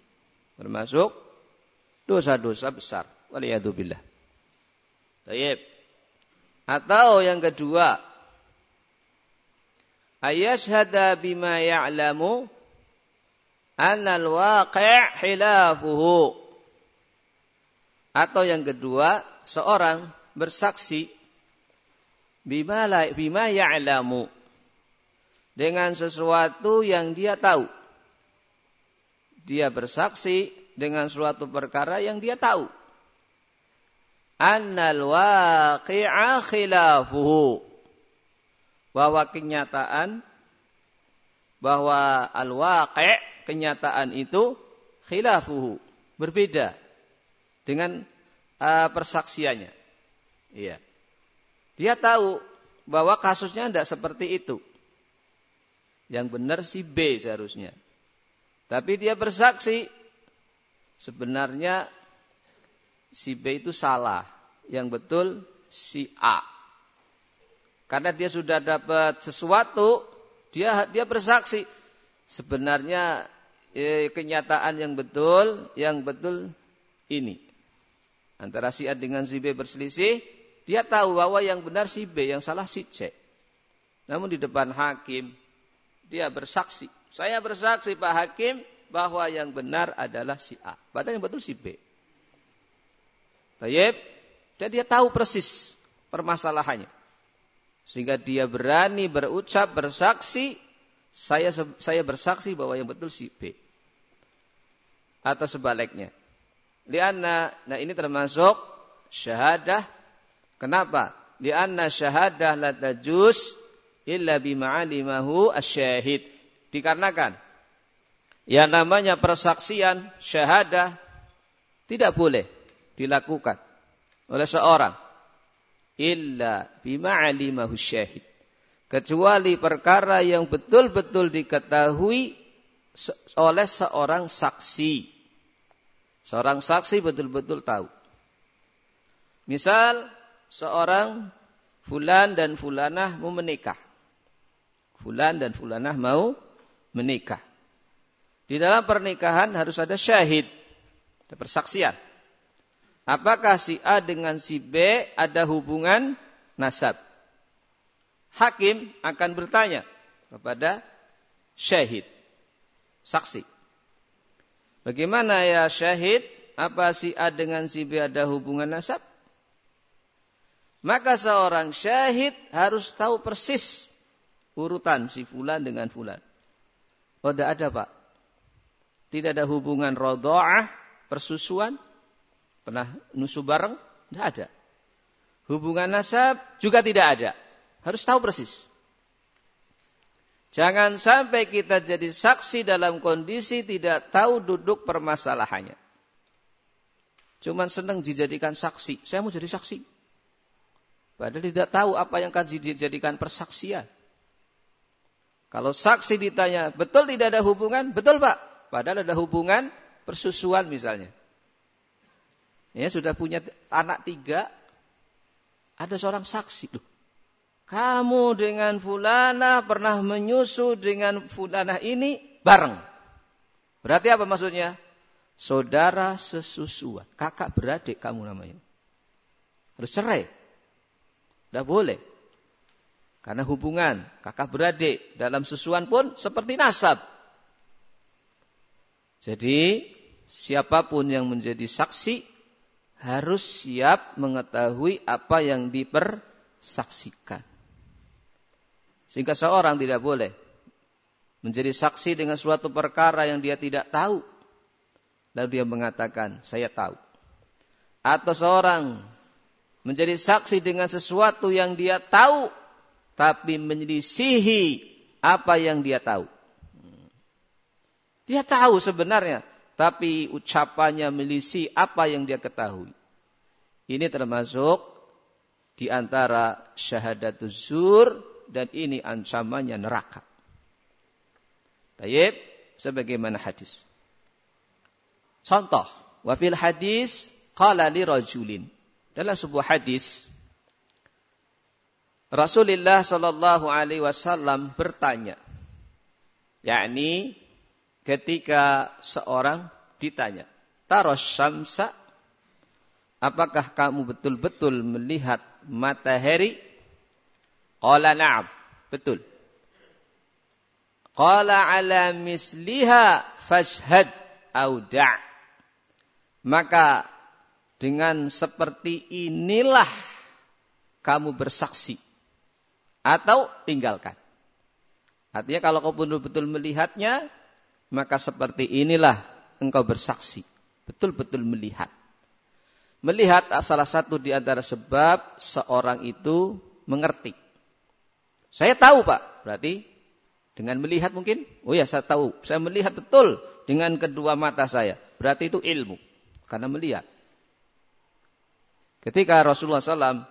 Termasuk dosa-dosa besar. Waliyadzubillah. Tayyib. Atau yang kedua, ayashhada bima ya'lamu anal waqi' khilafuhu atau yang kedua, seorang bersaksi bima bima ya'lamu dengan sesuatu yang dia tahu. Dia bersaksi dengan suatu perkara yang dia tahu. Annal waqi'a khilafuhu. Bahwa kenyataan bahwa al-waqi' kenyataan itu khilafuhu, berbeda dengan uh, persaksiannya. Iya. Dia tahu bahwa kasusnya tidak seperti itu. Yang benar si B seharusnya. Tapi dia bersaksi sebenarnya si B itu salah. Yang betul si A. Karena dia sudah dapat sesuatu, dia dia bersaksi sebenarnya eh, kenyataan yang betul, yang betul ini antara si A dengan si B berselisih, dia tahu bahwa yang benar si B, yang salah si C. Namun di depan hakim, dia bersaksi. Saya bersaksi Pak Hakim bahwa yang benar adalah si A. Padahal yang betul si B. Tayyip. Dan dia tahu persis permasalahannya. Sehingga dia berani berucap, bersaksi, saya saya bersaksi bahwa yang betul si B. Atau sebaliknya. Lianna, nah ini termasuk syahadah. Kenapa? Lianna syahadah la tajus illa bima'alimahu asyahid. Dikarenakan yang namanya persaksian syahadah tidak boleh dilakukan oleh seorang illa bima'alimahu syahid. Kecuali perkara yang betul-betul diketahui oleh seorang saksi. Seorang saksi betul-betul tahu. Misal seorang fulan dan fulanah mau menikah. Fulan dan fulanah mau menikah. Di dalam pernikahan harus ada syahid, ada persaksian. Apakah si A dengan si B ada hubungan nasab? Hakim akan bertanya kepada syahid, saksi. Bagaimana ya syahid? Apa si A dengan si B ada hubungan nasab? Maka seorang syahid harus tahu persis urutan si fulan dengan fulan. Oh, tidak ada pak. Tidak ada hubungan rodoah, persusuan. Pernah nusu bareng? Tidak ada. Hubungan nasab juga tidak ada. Harus tahu persis. Jangan sampai kita jadi saksi dalam kondisi tidak tahu duduk permasalahannya. Cuman senang dijadikan saksi. Saya mau jadi saksi. Padahal tidak tahu apa yang akan dijadikan persaksian. Kalau saksi ditanya, betul tidak ada hubungan? Betul pak. Padahal ada hubungan persusuan misalnya. Ya sudah punya anak tiga, ada seorang saksi. Loh, kamu dengan fulana pernah menyusu dengan fulana ini bareng. Berarti apa maksudnya? Saudara sesusuan. Kakak beradik kamu namanya. Harus cerai. Tidak boleh. Karena hubungan kakak beradik dalam susuan pun seperti nasab. Jadi siapa pun yang menjadi saksi harus siap mengetahui apa yang dipersaksikan. Sehingga seorang tidak boleh menjadi saksi dengan suatu perkara yang dia tidak tahu. Lalu dia mengatakan, saya tahu. Atau seorang menjadi saksi dengan sesuatu yang dia tahu tapi menyelisihi apa yang dia tahu. Dia tahu sebenarnya, tapi ucapannya melisi apa yang dia ketahui. Ini termasuk di antara syahadat zur dan ini ancamannya neraka. Tayyib, sebagaimana hadis. Contoh, wafil hadis qala li rajulin. Dalam sebuah hadis Rasulullah Shallallahu Alaihi Wasallam bertanya, yakni ketika seorang ditanya, taros syamsa, apakah kamu betul-betul melihat matahari? Qala na'am, betul. Qala ala misliha fashhad au Maka dengan seperti inilah kamu bersaksi atau tinggalkan. Artinya kalau kau betul-betul melihatnya, maka seperti inilah engkau bersaksi. Betul-betul melihat. Melihat salah satu di antara sebab seorang itu mengerti. Saya tahu pak, berarti dengan melihat mungkin, oh ya saya tahu, saya melihat betul dengan kedua mata saya. Berarti itu ilmu, karena melihat. Ketika Rasulullah SAW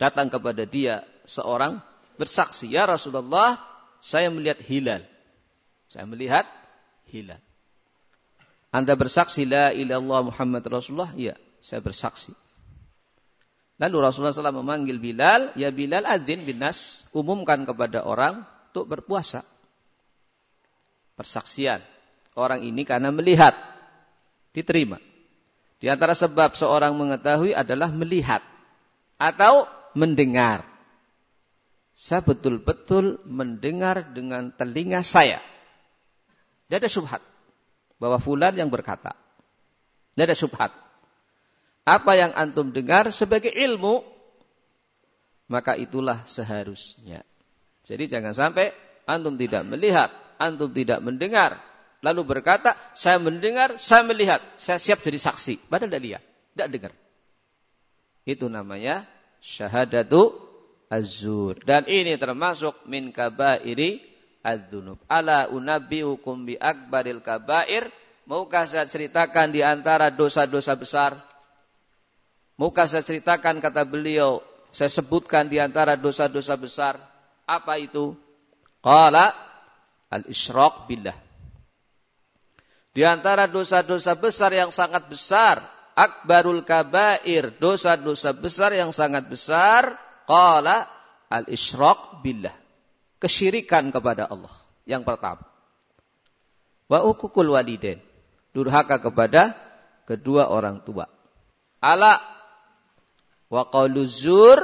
datang kepada dia seorang bersaksi, ya Rasulullah, saya melihat hilal. Saya melihat hilal. Anda bersaksi la ilallah Muhammad Rasulullah? Ya, saya bersaksi. Lalu Rasulullah SAW memanggil Bilal, ya Bilal adzin bin nas, umumkan kepada orang untuk berpuasa. Persaksian. Orang ini karena melihat. Diterima. Di antara sebab seorang mengetahui adalah melihat. Atau mendengar. Saya betul-betul mendengar dengan telinga saya. Tidak ada subhat. Bahwa fulan yang berkata. Tidak ada subhat. Apa yang antum dengar sebagai ilmu, maka itulah seharusnya. Jadi jangan sampai antum tidak melihat, antum tidak mendengar, lalu berkata, saya mendengar, saya melihat, saya siap jadi saksi. Padahal tidak lihat, tidak dengar. Itu namanya syahadatu azur. Dan ini termasuk min kabairi adzunub. Ala unabbiukum bi akbaril kabair. Maukah saya ceritakan di antara dosa-dosa besar? Maukah saya ceritakan kata beliau, saya sebutkan di antara dosa-dosa besar. Apa itu? Qala al-isyraq billah. Di antara dosa-dosa besar yang sangat besar akbarul kabair, dosa-dosa besar yang sangat besar, qala al-isyraq billah. Kesyirikan kepada Allah. Yang pertama. Wa ukukul walidain. Durhaka kepada kedua orang tua. Ala wa qaulu zur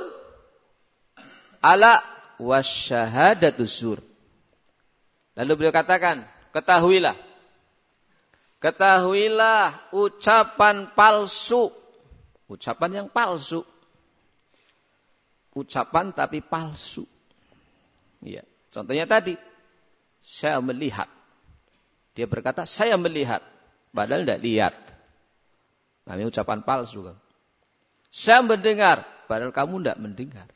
ala wasyahadatu zur. Lalu beliau katakan, ketahuilah Ketahuilah ucapan palsu. Ucapan yang palsu. Ucapan tapi palsu. Iya. Contohnya tadi. Saya melihat. Dia berkata, saya melihat. Padahal tidak lihat. Ini ucapan palsu kan. Saya mendengar. Padahal kamu tidak mendengar.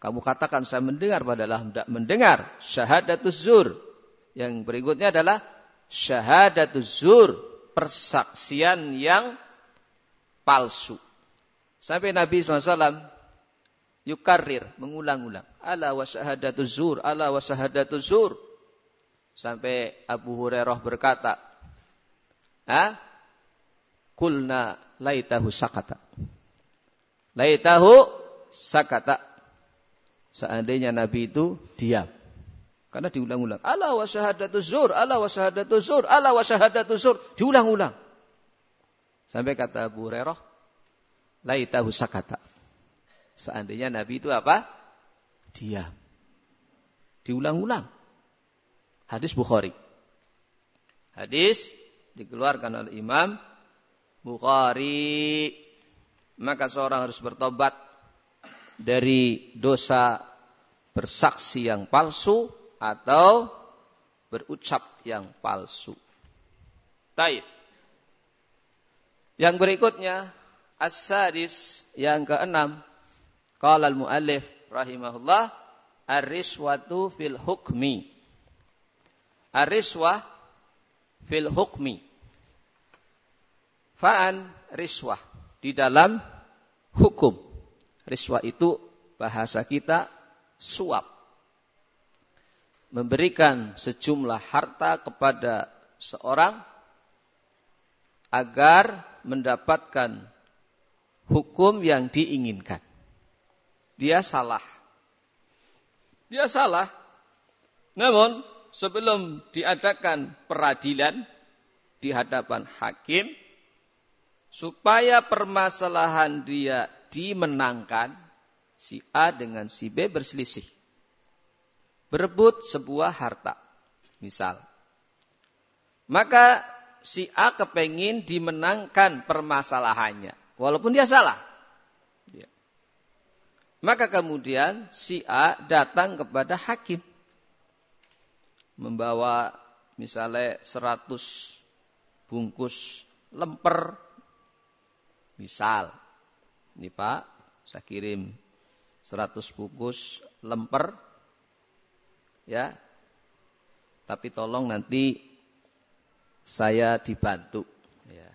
Kamu katakan saya mendengar padahal tidak mendengar. Syahadatus zur. Yang berikutnya adalah syahadatul zur, persaksian yang palsu. Sampai Nabi SAW yukarir, mengulang-ulang. Ala wa syahadatu zur, ala wa syahadatu zur. Sampai Abu Hurairah berkata, "Ha? Kulna laitahu sakata." Laitahu sakata. Seandainya Nabi itu diam. Karena diulang-ulang. Allah wa syahadatu zur, Allah wa syahadatu zur, Allah wa syahadatu zur. Diulang-ulang. Sampai kata Abu Hurairah, laitahu sakata. Seandainya Nabi itu apa? Diam. Diulang-ulang. Hadis Bukhari. Hadis dikeluarkan oleh Imam Bukhari. Maka seorang harus bertobat dari dosa bersaksi yang palsu atau berucap yang palsu. Taib. Yang berikutnya as-sadis yang keenam qala al-muallif rahimahullah ar-riswatu fil hukmi. Ar-riswah fil hukmi. Fa'an riswah di dalam hukum. Riswah itu bahasa kita suap memberikan sejumlah harta kepada seorang agar mendapatkan hukum yang diinginkan. Dia salah. Dia salah. Namun sebelum diadakan peradilan di hadapan hakim supaya permasalahan dia dimenangkan si A dengan si B berselisih berebut sebuah harta. Misal. Maka si A kepengin dimenangkan permasalahannya. Walaupun dia salah. Maka kemudian si A datang kepada hakim. Membawa misalnya 100 bungkus lemper. Misal. Ini Pak, saya kirim 100 bungkus lemper ya. Tapi tolong nanti saya dibantu. Ya.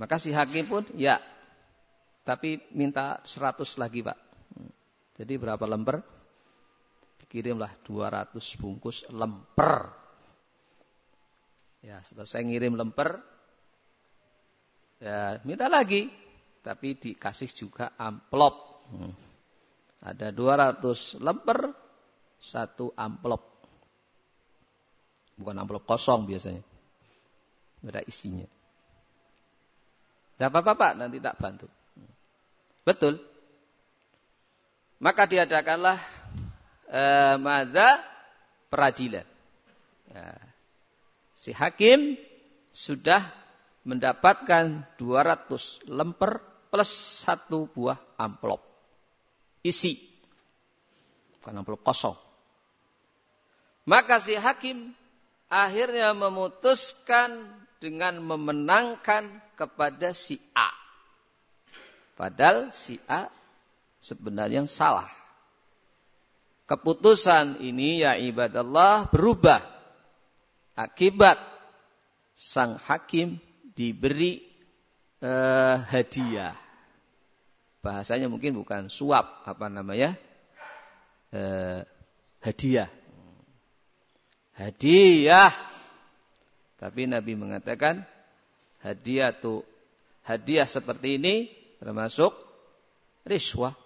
Maka si hakim pun ya, tapi minta 100 lagi pak. Jadi berapa lemper? Kirimlah 200 bungkus lemper. Ya, saya ngirim lemper, ya minta lagi, tapi dikasih juga amplop. Hmm. Ada 200 lemper, satu amplop. Bukan amplop kosong biasanya. Ada isinya. Tidak apa-apa Pak, nanti tak bantu. Betul. Maka diadakanlah eh, mada peradilan. Ya. Si hakim sudah mendapatkan 200 lemper plus satu buah amplop. Isi. Bukan amplop kosong. Maka si hakim akhirnya memutuskan dengan memenangkan kepada si A. Padahal si A sebenarnya salah. Keputusan ini ya ibadallah berubah. Akibat sang hakim diberi eh, hadiah. Bahasanya mungkin bukan suap, apa namanya? Eh, hadiah hadiah. Tapi Nabi mengatakan hadiah tuh hadiah seperti ini termasuk riswah.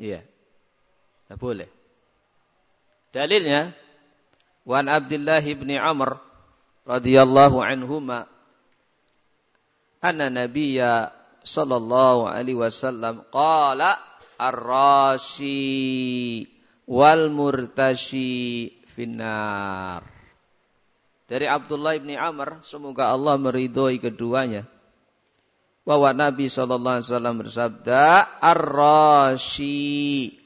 Iya. Tidak boleh. Dalilnya Wan Abdullah bin Amr radhiyallahu anhuma anna nabiyya sallallahu alaihi wasallam qala ar-rashi wal murtashi finnar. Dari Abdullah bin Amr, semoga Allah meridhoi keduanya. Bahwa Nabi SAW bersabda, Ar-Rashi.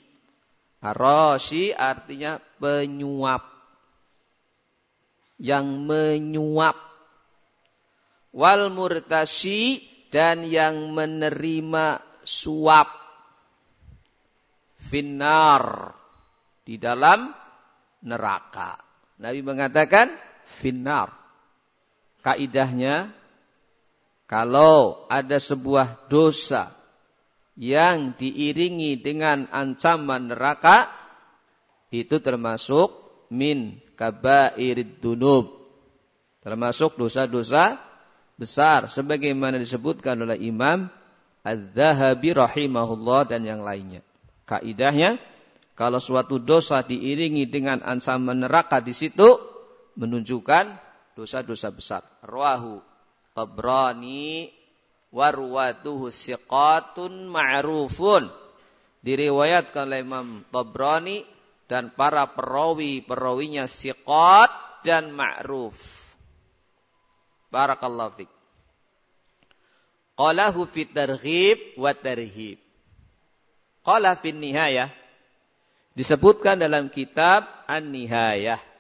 Ar-Rashi artinya penyuap. Yang menyuap. Wal murtashi dan yang menerima suap. Finnar. Di dalam neraka. Nabi mengatakan finnar. Kaidahnya kalau ada sebuah dosa yang diiringi dengan ancaman neraka itu termasuk min kabairid dunub. Termasuk dosa-dosa besar sebagaimana disebutkan oleh Imam Az-Zahabi rahimahullah dan yang lainnya. Kaidahnya kalau suatu dosa diiringi dengan ancaman neraka di situ menunjukkan dosa-dosa besar. Ruahu Tabrani warwatuhu siqatun ma'rufun. Diriwayatkan oleh Imam Tabrani dan para perawi-perawinya siqat dan ma'ruf. Barakallahu fik. Qalahu fit targhib wa tarhib. Qala fin nihayah disebutkan dalam kitab An-Nihayah.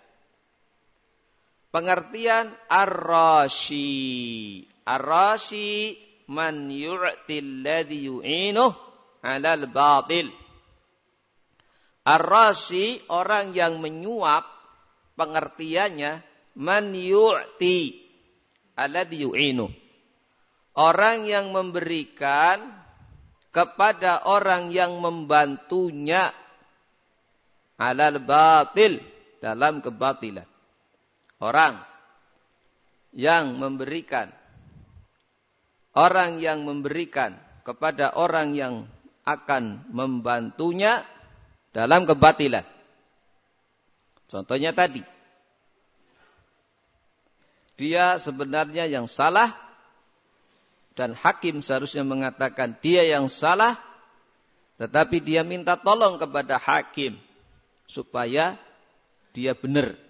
Pengertian ar-rashi. Ar-rashi man yu'til ladhi yu'inuh 'alal batil. Ar-rashi orang yang menyuap pengertiannya man yu'ti alladhi yu'inuh. Orang yang memberikan kepada orang yang membantunya alal batil dalam kebatilan. Orang yang memberikan orang yang memberikan kepada orang yang akan membantunya dalam kebatilan. Contohnya tadi. Dia sebenarnya yang salah dan hakim seharusnya mengatakan dia yang salah tetapi dia minta tolong kepada hakim supaya dia benar.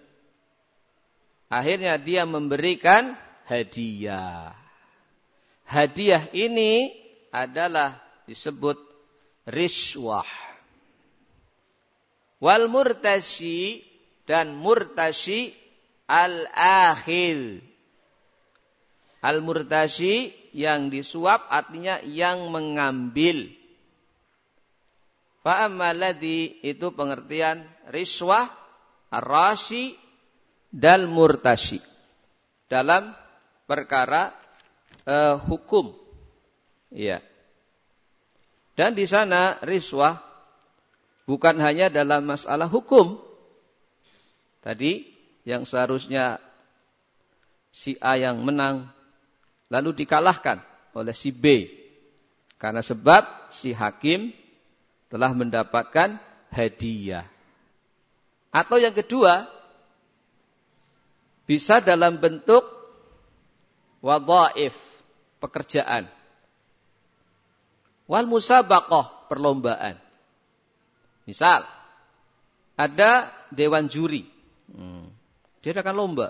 Akhirnya dia memberikan hadiah. Hadiah ini adalah disebut riswah. Wal murtashi dan murtashi al-akhil. Al-murtashi yang disuap artinya yang mengambil. Fa'ammaladi itu pengertian riswah, ar-rashi, dan murtashi. Dalam perkara uh, hukum. Iya. Dan di sana riswah bukan hanya dalam masalah hukum. Tadi yang seharusnya si A yang menang lalu dikalahkan oleh si B. Karena sebab si hakim telah mendapatkan hadiah. Atau yang kedua, bisa dalam bentuk wadhaif pekerjaan. Wal musabaqah, perlombaan. Misal, ada dewan juri. Hmm. Dia akan lomba.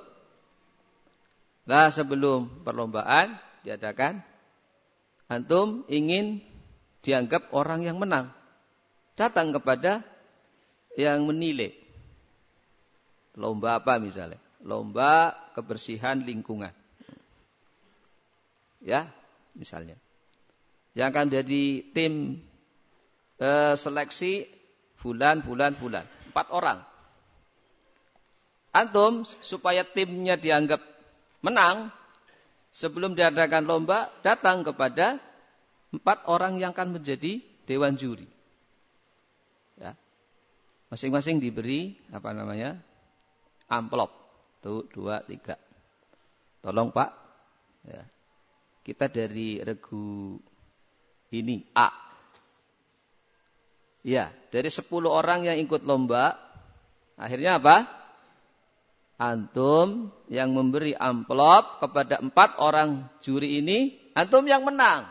Lah sebelum perlombaan diadakan, antum ingin dianggap orang yang menang. Datang kepada yang menilai. Lomba apa misalnya? Lomba kebersihan lingkungan. Ya misalnya. Yang akan jadi tim e, seleksi bulan bulan bulan. Empat orang. Antum supaya timnya dianggap menang sebelum diadakan lomba datang kepada empat orang yang akan menjadi dewan juri. Ya. Masing-masing diberi apa namanya amplop tuh dua tiga tolong pak ya kita dari regu ini A. Ya, dari 10 orang yang ikut lomba, akhirnya apa? Antum yang memberi amplop kepada empat orang juri ini, antum yang menang.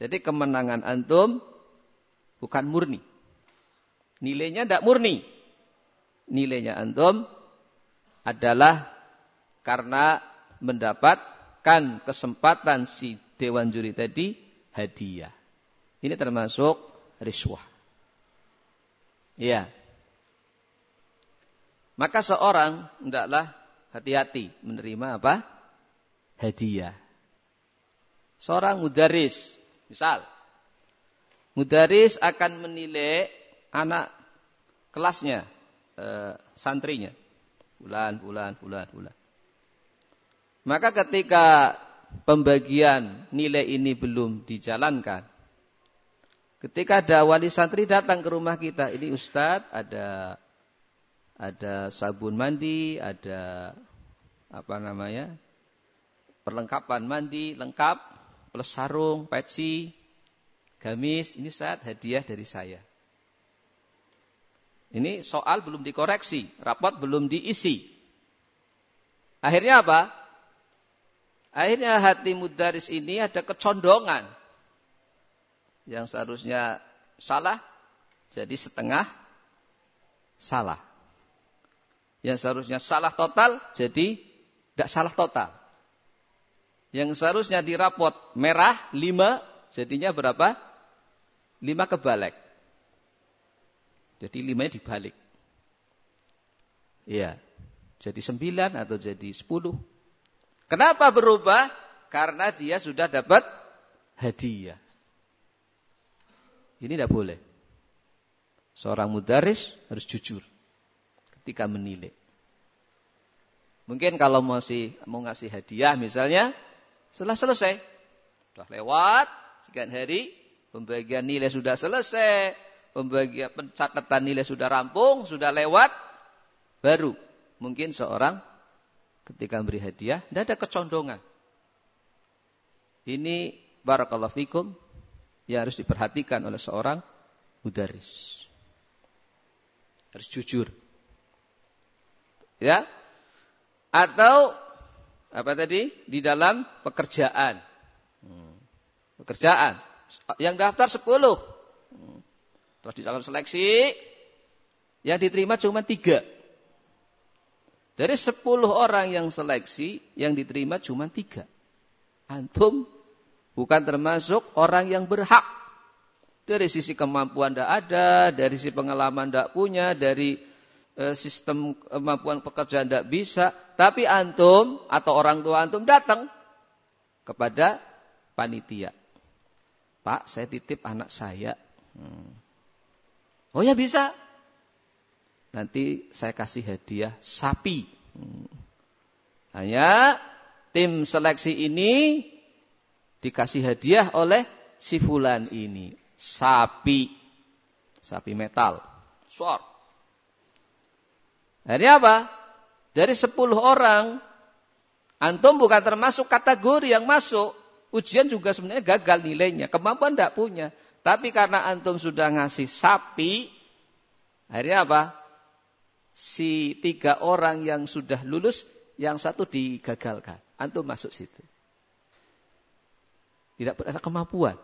Jadi kemenangan antum bukan murni. Nilainya tidak murni. Nilainya antum adalah karena mendapat memberikan kesempatan si dewan juri tadi hadiah. Ini termasuk riswah. Ya. Maka seorang hendaklah hati-hati menerima apa? Hadiah. Seorang mudaris, misal, mudaris akan menilai anak kelasnya, eh, santrinya, bulan, bulan, bulan, bulan. Maka ketika pembagian nilai ini belum dijalankan, ketika ada wali santri datang ke rumah kita, ini Ustadz ada ada sabun mandi, ada apa namanya perlengkapan mandi lengkap, plus sarung, peci, gamis, ini saat hadiah dari saya. Ini soal belum dikoreksi, rapot belum diisi. Akhirnya apa? Akhirnya hati mudaris ini ada kecondongan. Yang seharusnya salah, jadi setengah salah. Yang seharusnya salah total, jadi tidak salah total. Yang seharusnya dirapot merah, lima, jadinya berapa? Lima kebalik. Jadi limanya dibalik. Iya. Jadi sembilan atau jadi sepuluh. Kenapa berubah? Karena dia sudah dapat hadiah. Ini tidak boleh. Seorang mudaris harus jujur ketika menilai. Mungkin kalau masih mau ngasih hadiah misalnya, setelah selesai, sudah lewat sekian hari, pembagian nilai sudah selesai, pembagian pencatatan nilai sudah rampung, sudah lewat, baru mungkin seorang ketika memberi hadiah, tidak ada kecondongan. Ini barakallahu fikum yang harus diperhatikan oleh seorang mudaris. Harus jujur. Ya. Atau apa tadi? Di dalam pekerjaan. Hmm. Pekerjaan. Yang daftar 10. Terus di dalam seleksi yang diterima cuma tiga. Dari sepuluh orang yang seleksi, yang diterima cuma tiga. Antum bukan termasuk orang yang berhak. Dari sisi kemampuan tidak ada, dari sisi pengalaman tidak punya, dari e, sistem kemampuan pekerjaan tidak bisa. Tapi antum atau orang tua antum datang kepada panitia. Pak, saya titip anak saya. Hmm. Oh ya bisa, nanti saya kasih hadiah sapi. Hanya tim seleksi ini dikasih hadiah oleh si fulan ini. Sapi. Sapi metal. Sor. Dari apa? Dari 10 orang, antum bukan termasuk kategori yang masuk. Ujian juga sebenarnya gagal nilainya. Kemampuan tidak punya. Tapi karena antum sudah ngasih sapi, akhirnya apa? si tiga orang yang sudah lulus, yang satu digagalkan. Antum masuk situ. Tidak ada kemampuan.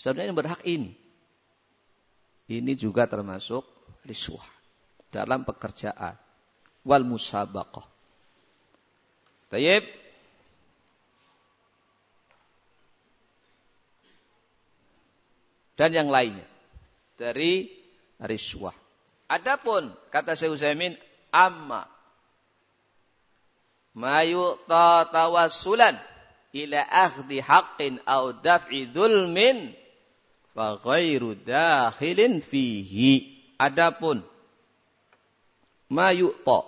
Sebenarnya yang berhak ini. Ini juga termasuk riswah dalam pekerjaan. Wal musabaqah. Tayyib. Dan yang lainnya. Dari riswah. Adapun kata Syekh Utsaimin amma ma yu'ta tawassulan ila akhdi haqqin aw daf'i dzulmin fa ghairu dakhilin fihi. Adapun ma yu'ta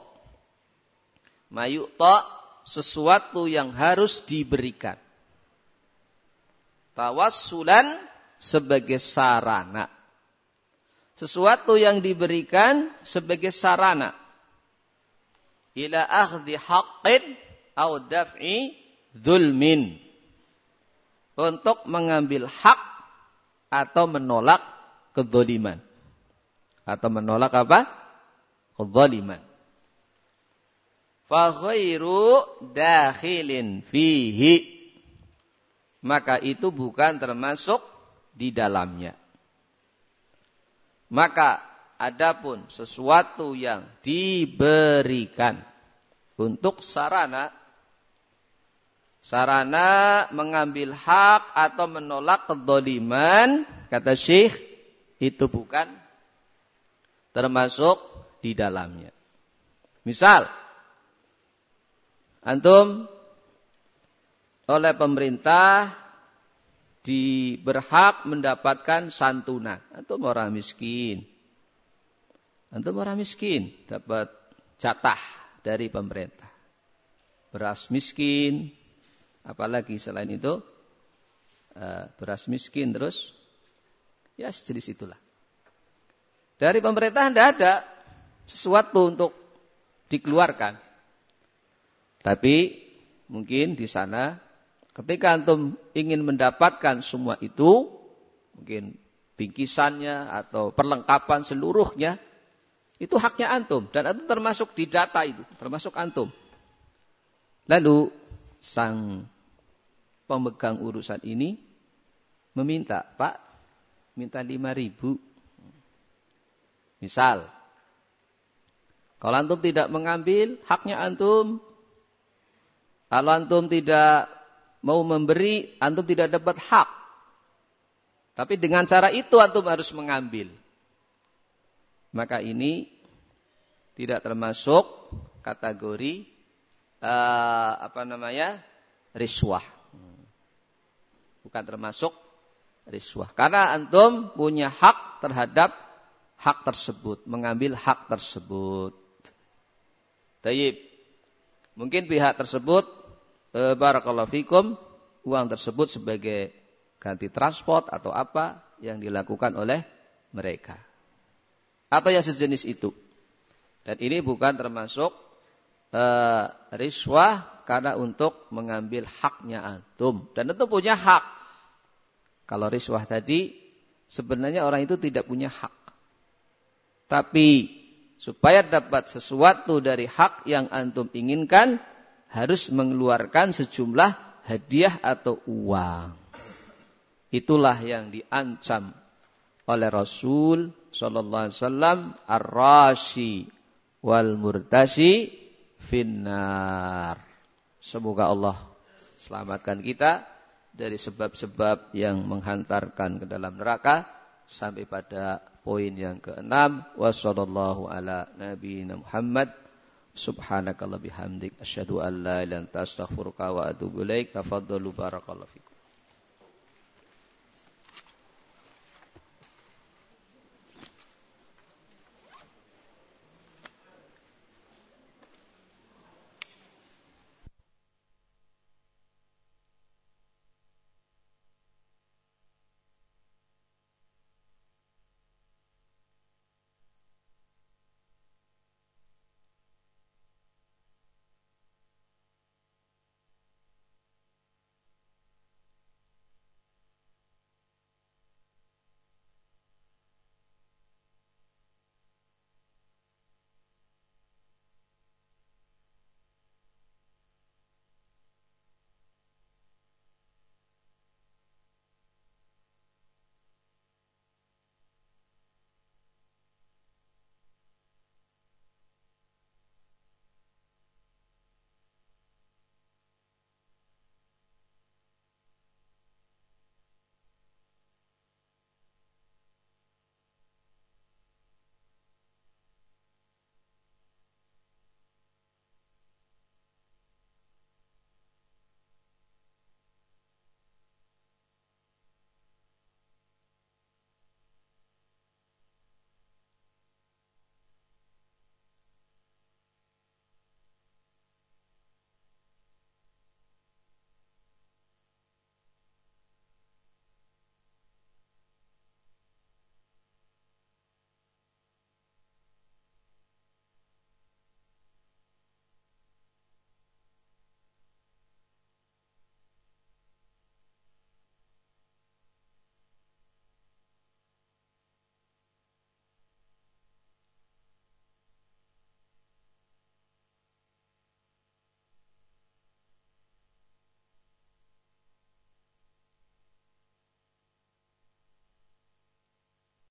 ma yu'ta sesuatu yang harus diberikan. Tawassulan sebagai sarana. Sesuatu yang diberikan sebagai sarana. Ila akhdi haqqin au daf'i zulmin untuk mengambil hak atau menolak kezaliman. Atau menolak apa? kezaliman. Fa ghairu dakhilin fihi. Maka itu bukan termasuk di dalamnya maka adapun sesuatu yang diberikan untuk sarana sarana mengambil hak atau menolak kedoliman kata Syekh itu bukan termasuk di dalamnya. Misal antum oleh pemerintah di berhak mendapatkan santunan. Antum orang miskin. Antum orang miskin dapat jatah dari pemerintah. Beras miskin, Apalagi selain itu uh, beras miskin terus ya sejenis itulah. Dari pemerintah tidak ada sesuatu untuk dikeluarkan. Tapi mungkin di sana ketika antum ingin mendapatkan semua itu, mungkin bingkisannya atau perlengkapan seluruhnya, itu haknya antum dan antum termasuk di data itu, termasuk antum. Lalu sang pemegang urusan ini meminta, Pak, minta lima ribu. Misal, kalau antum tidak mengambil, haknya antum. Kalau antum tidak mau memberi, antum tidak dapat hak. Tapi dengan cara itu antum harus mengambil. Maka ini tidak termasuk kategori uh, apa namanya riswah. Bukan termasuk riswah. Karena antum punya hak terhadap hak tersebut, mengambil hak tersebut. Tayyib. Mungkin pihak tersebut e, barakallahu fikum uang tersebut sebagai ganti transport atau apa yang dilakukan oleh mereka. Atau yang sejenis itu. Dan ini bukan termasuk e, riswah karena untuk mengambil haknya antum. Dan itu punya hak. Kalau riswah tadi sebenarnya orang itu tidak punya hak. Tapi supaya dapat sesuatu dari hak yang antum inginkan harus mengeluarkan sejumlah hadiah atau uang. Itulah yang diancam oleh Rasul sallallahu alaihi wasallam ar-rashi wal murtashi finnar. Semoga Allah selamatkan kita dari sebab-sebab yang menghantarkan ke dalam neraka sampai pada poin yang keenam wasallallahu ala nabiyina Muhammad subhanakallah bihamdik asyhadu an la ilaha illa anta astaghfiruka wa atubu ilaik. Tafaddalu barakallahu fikum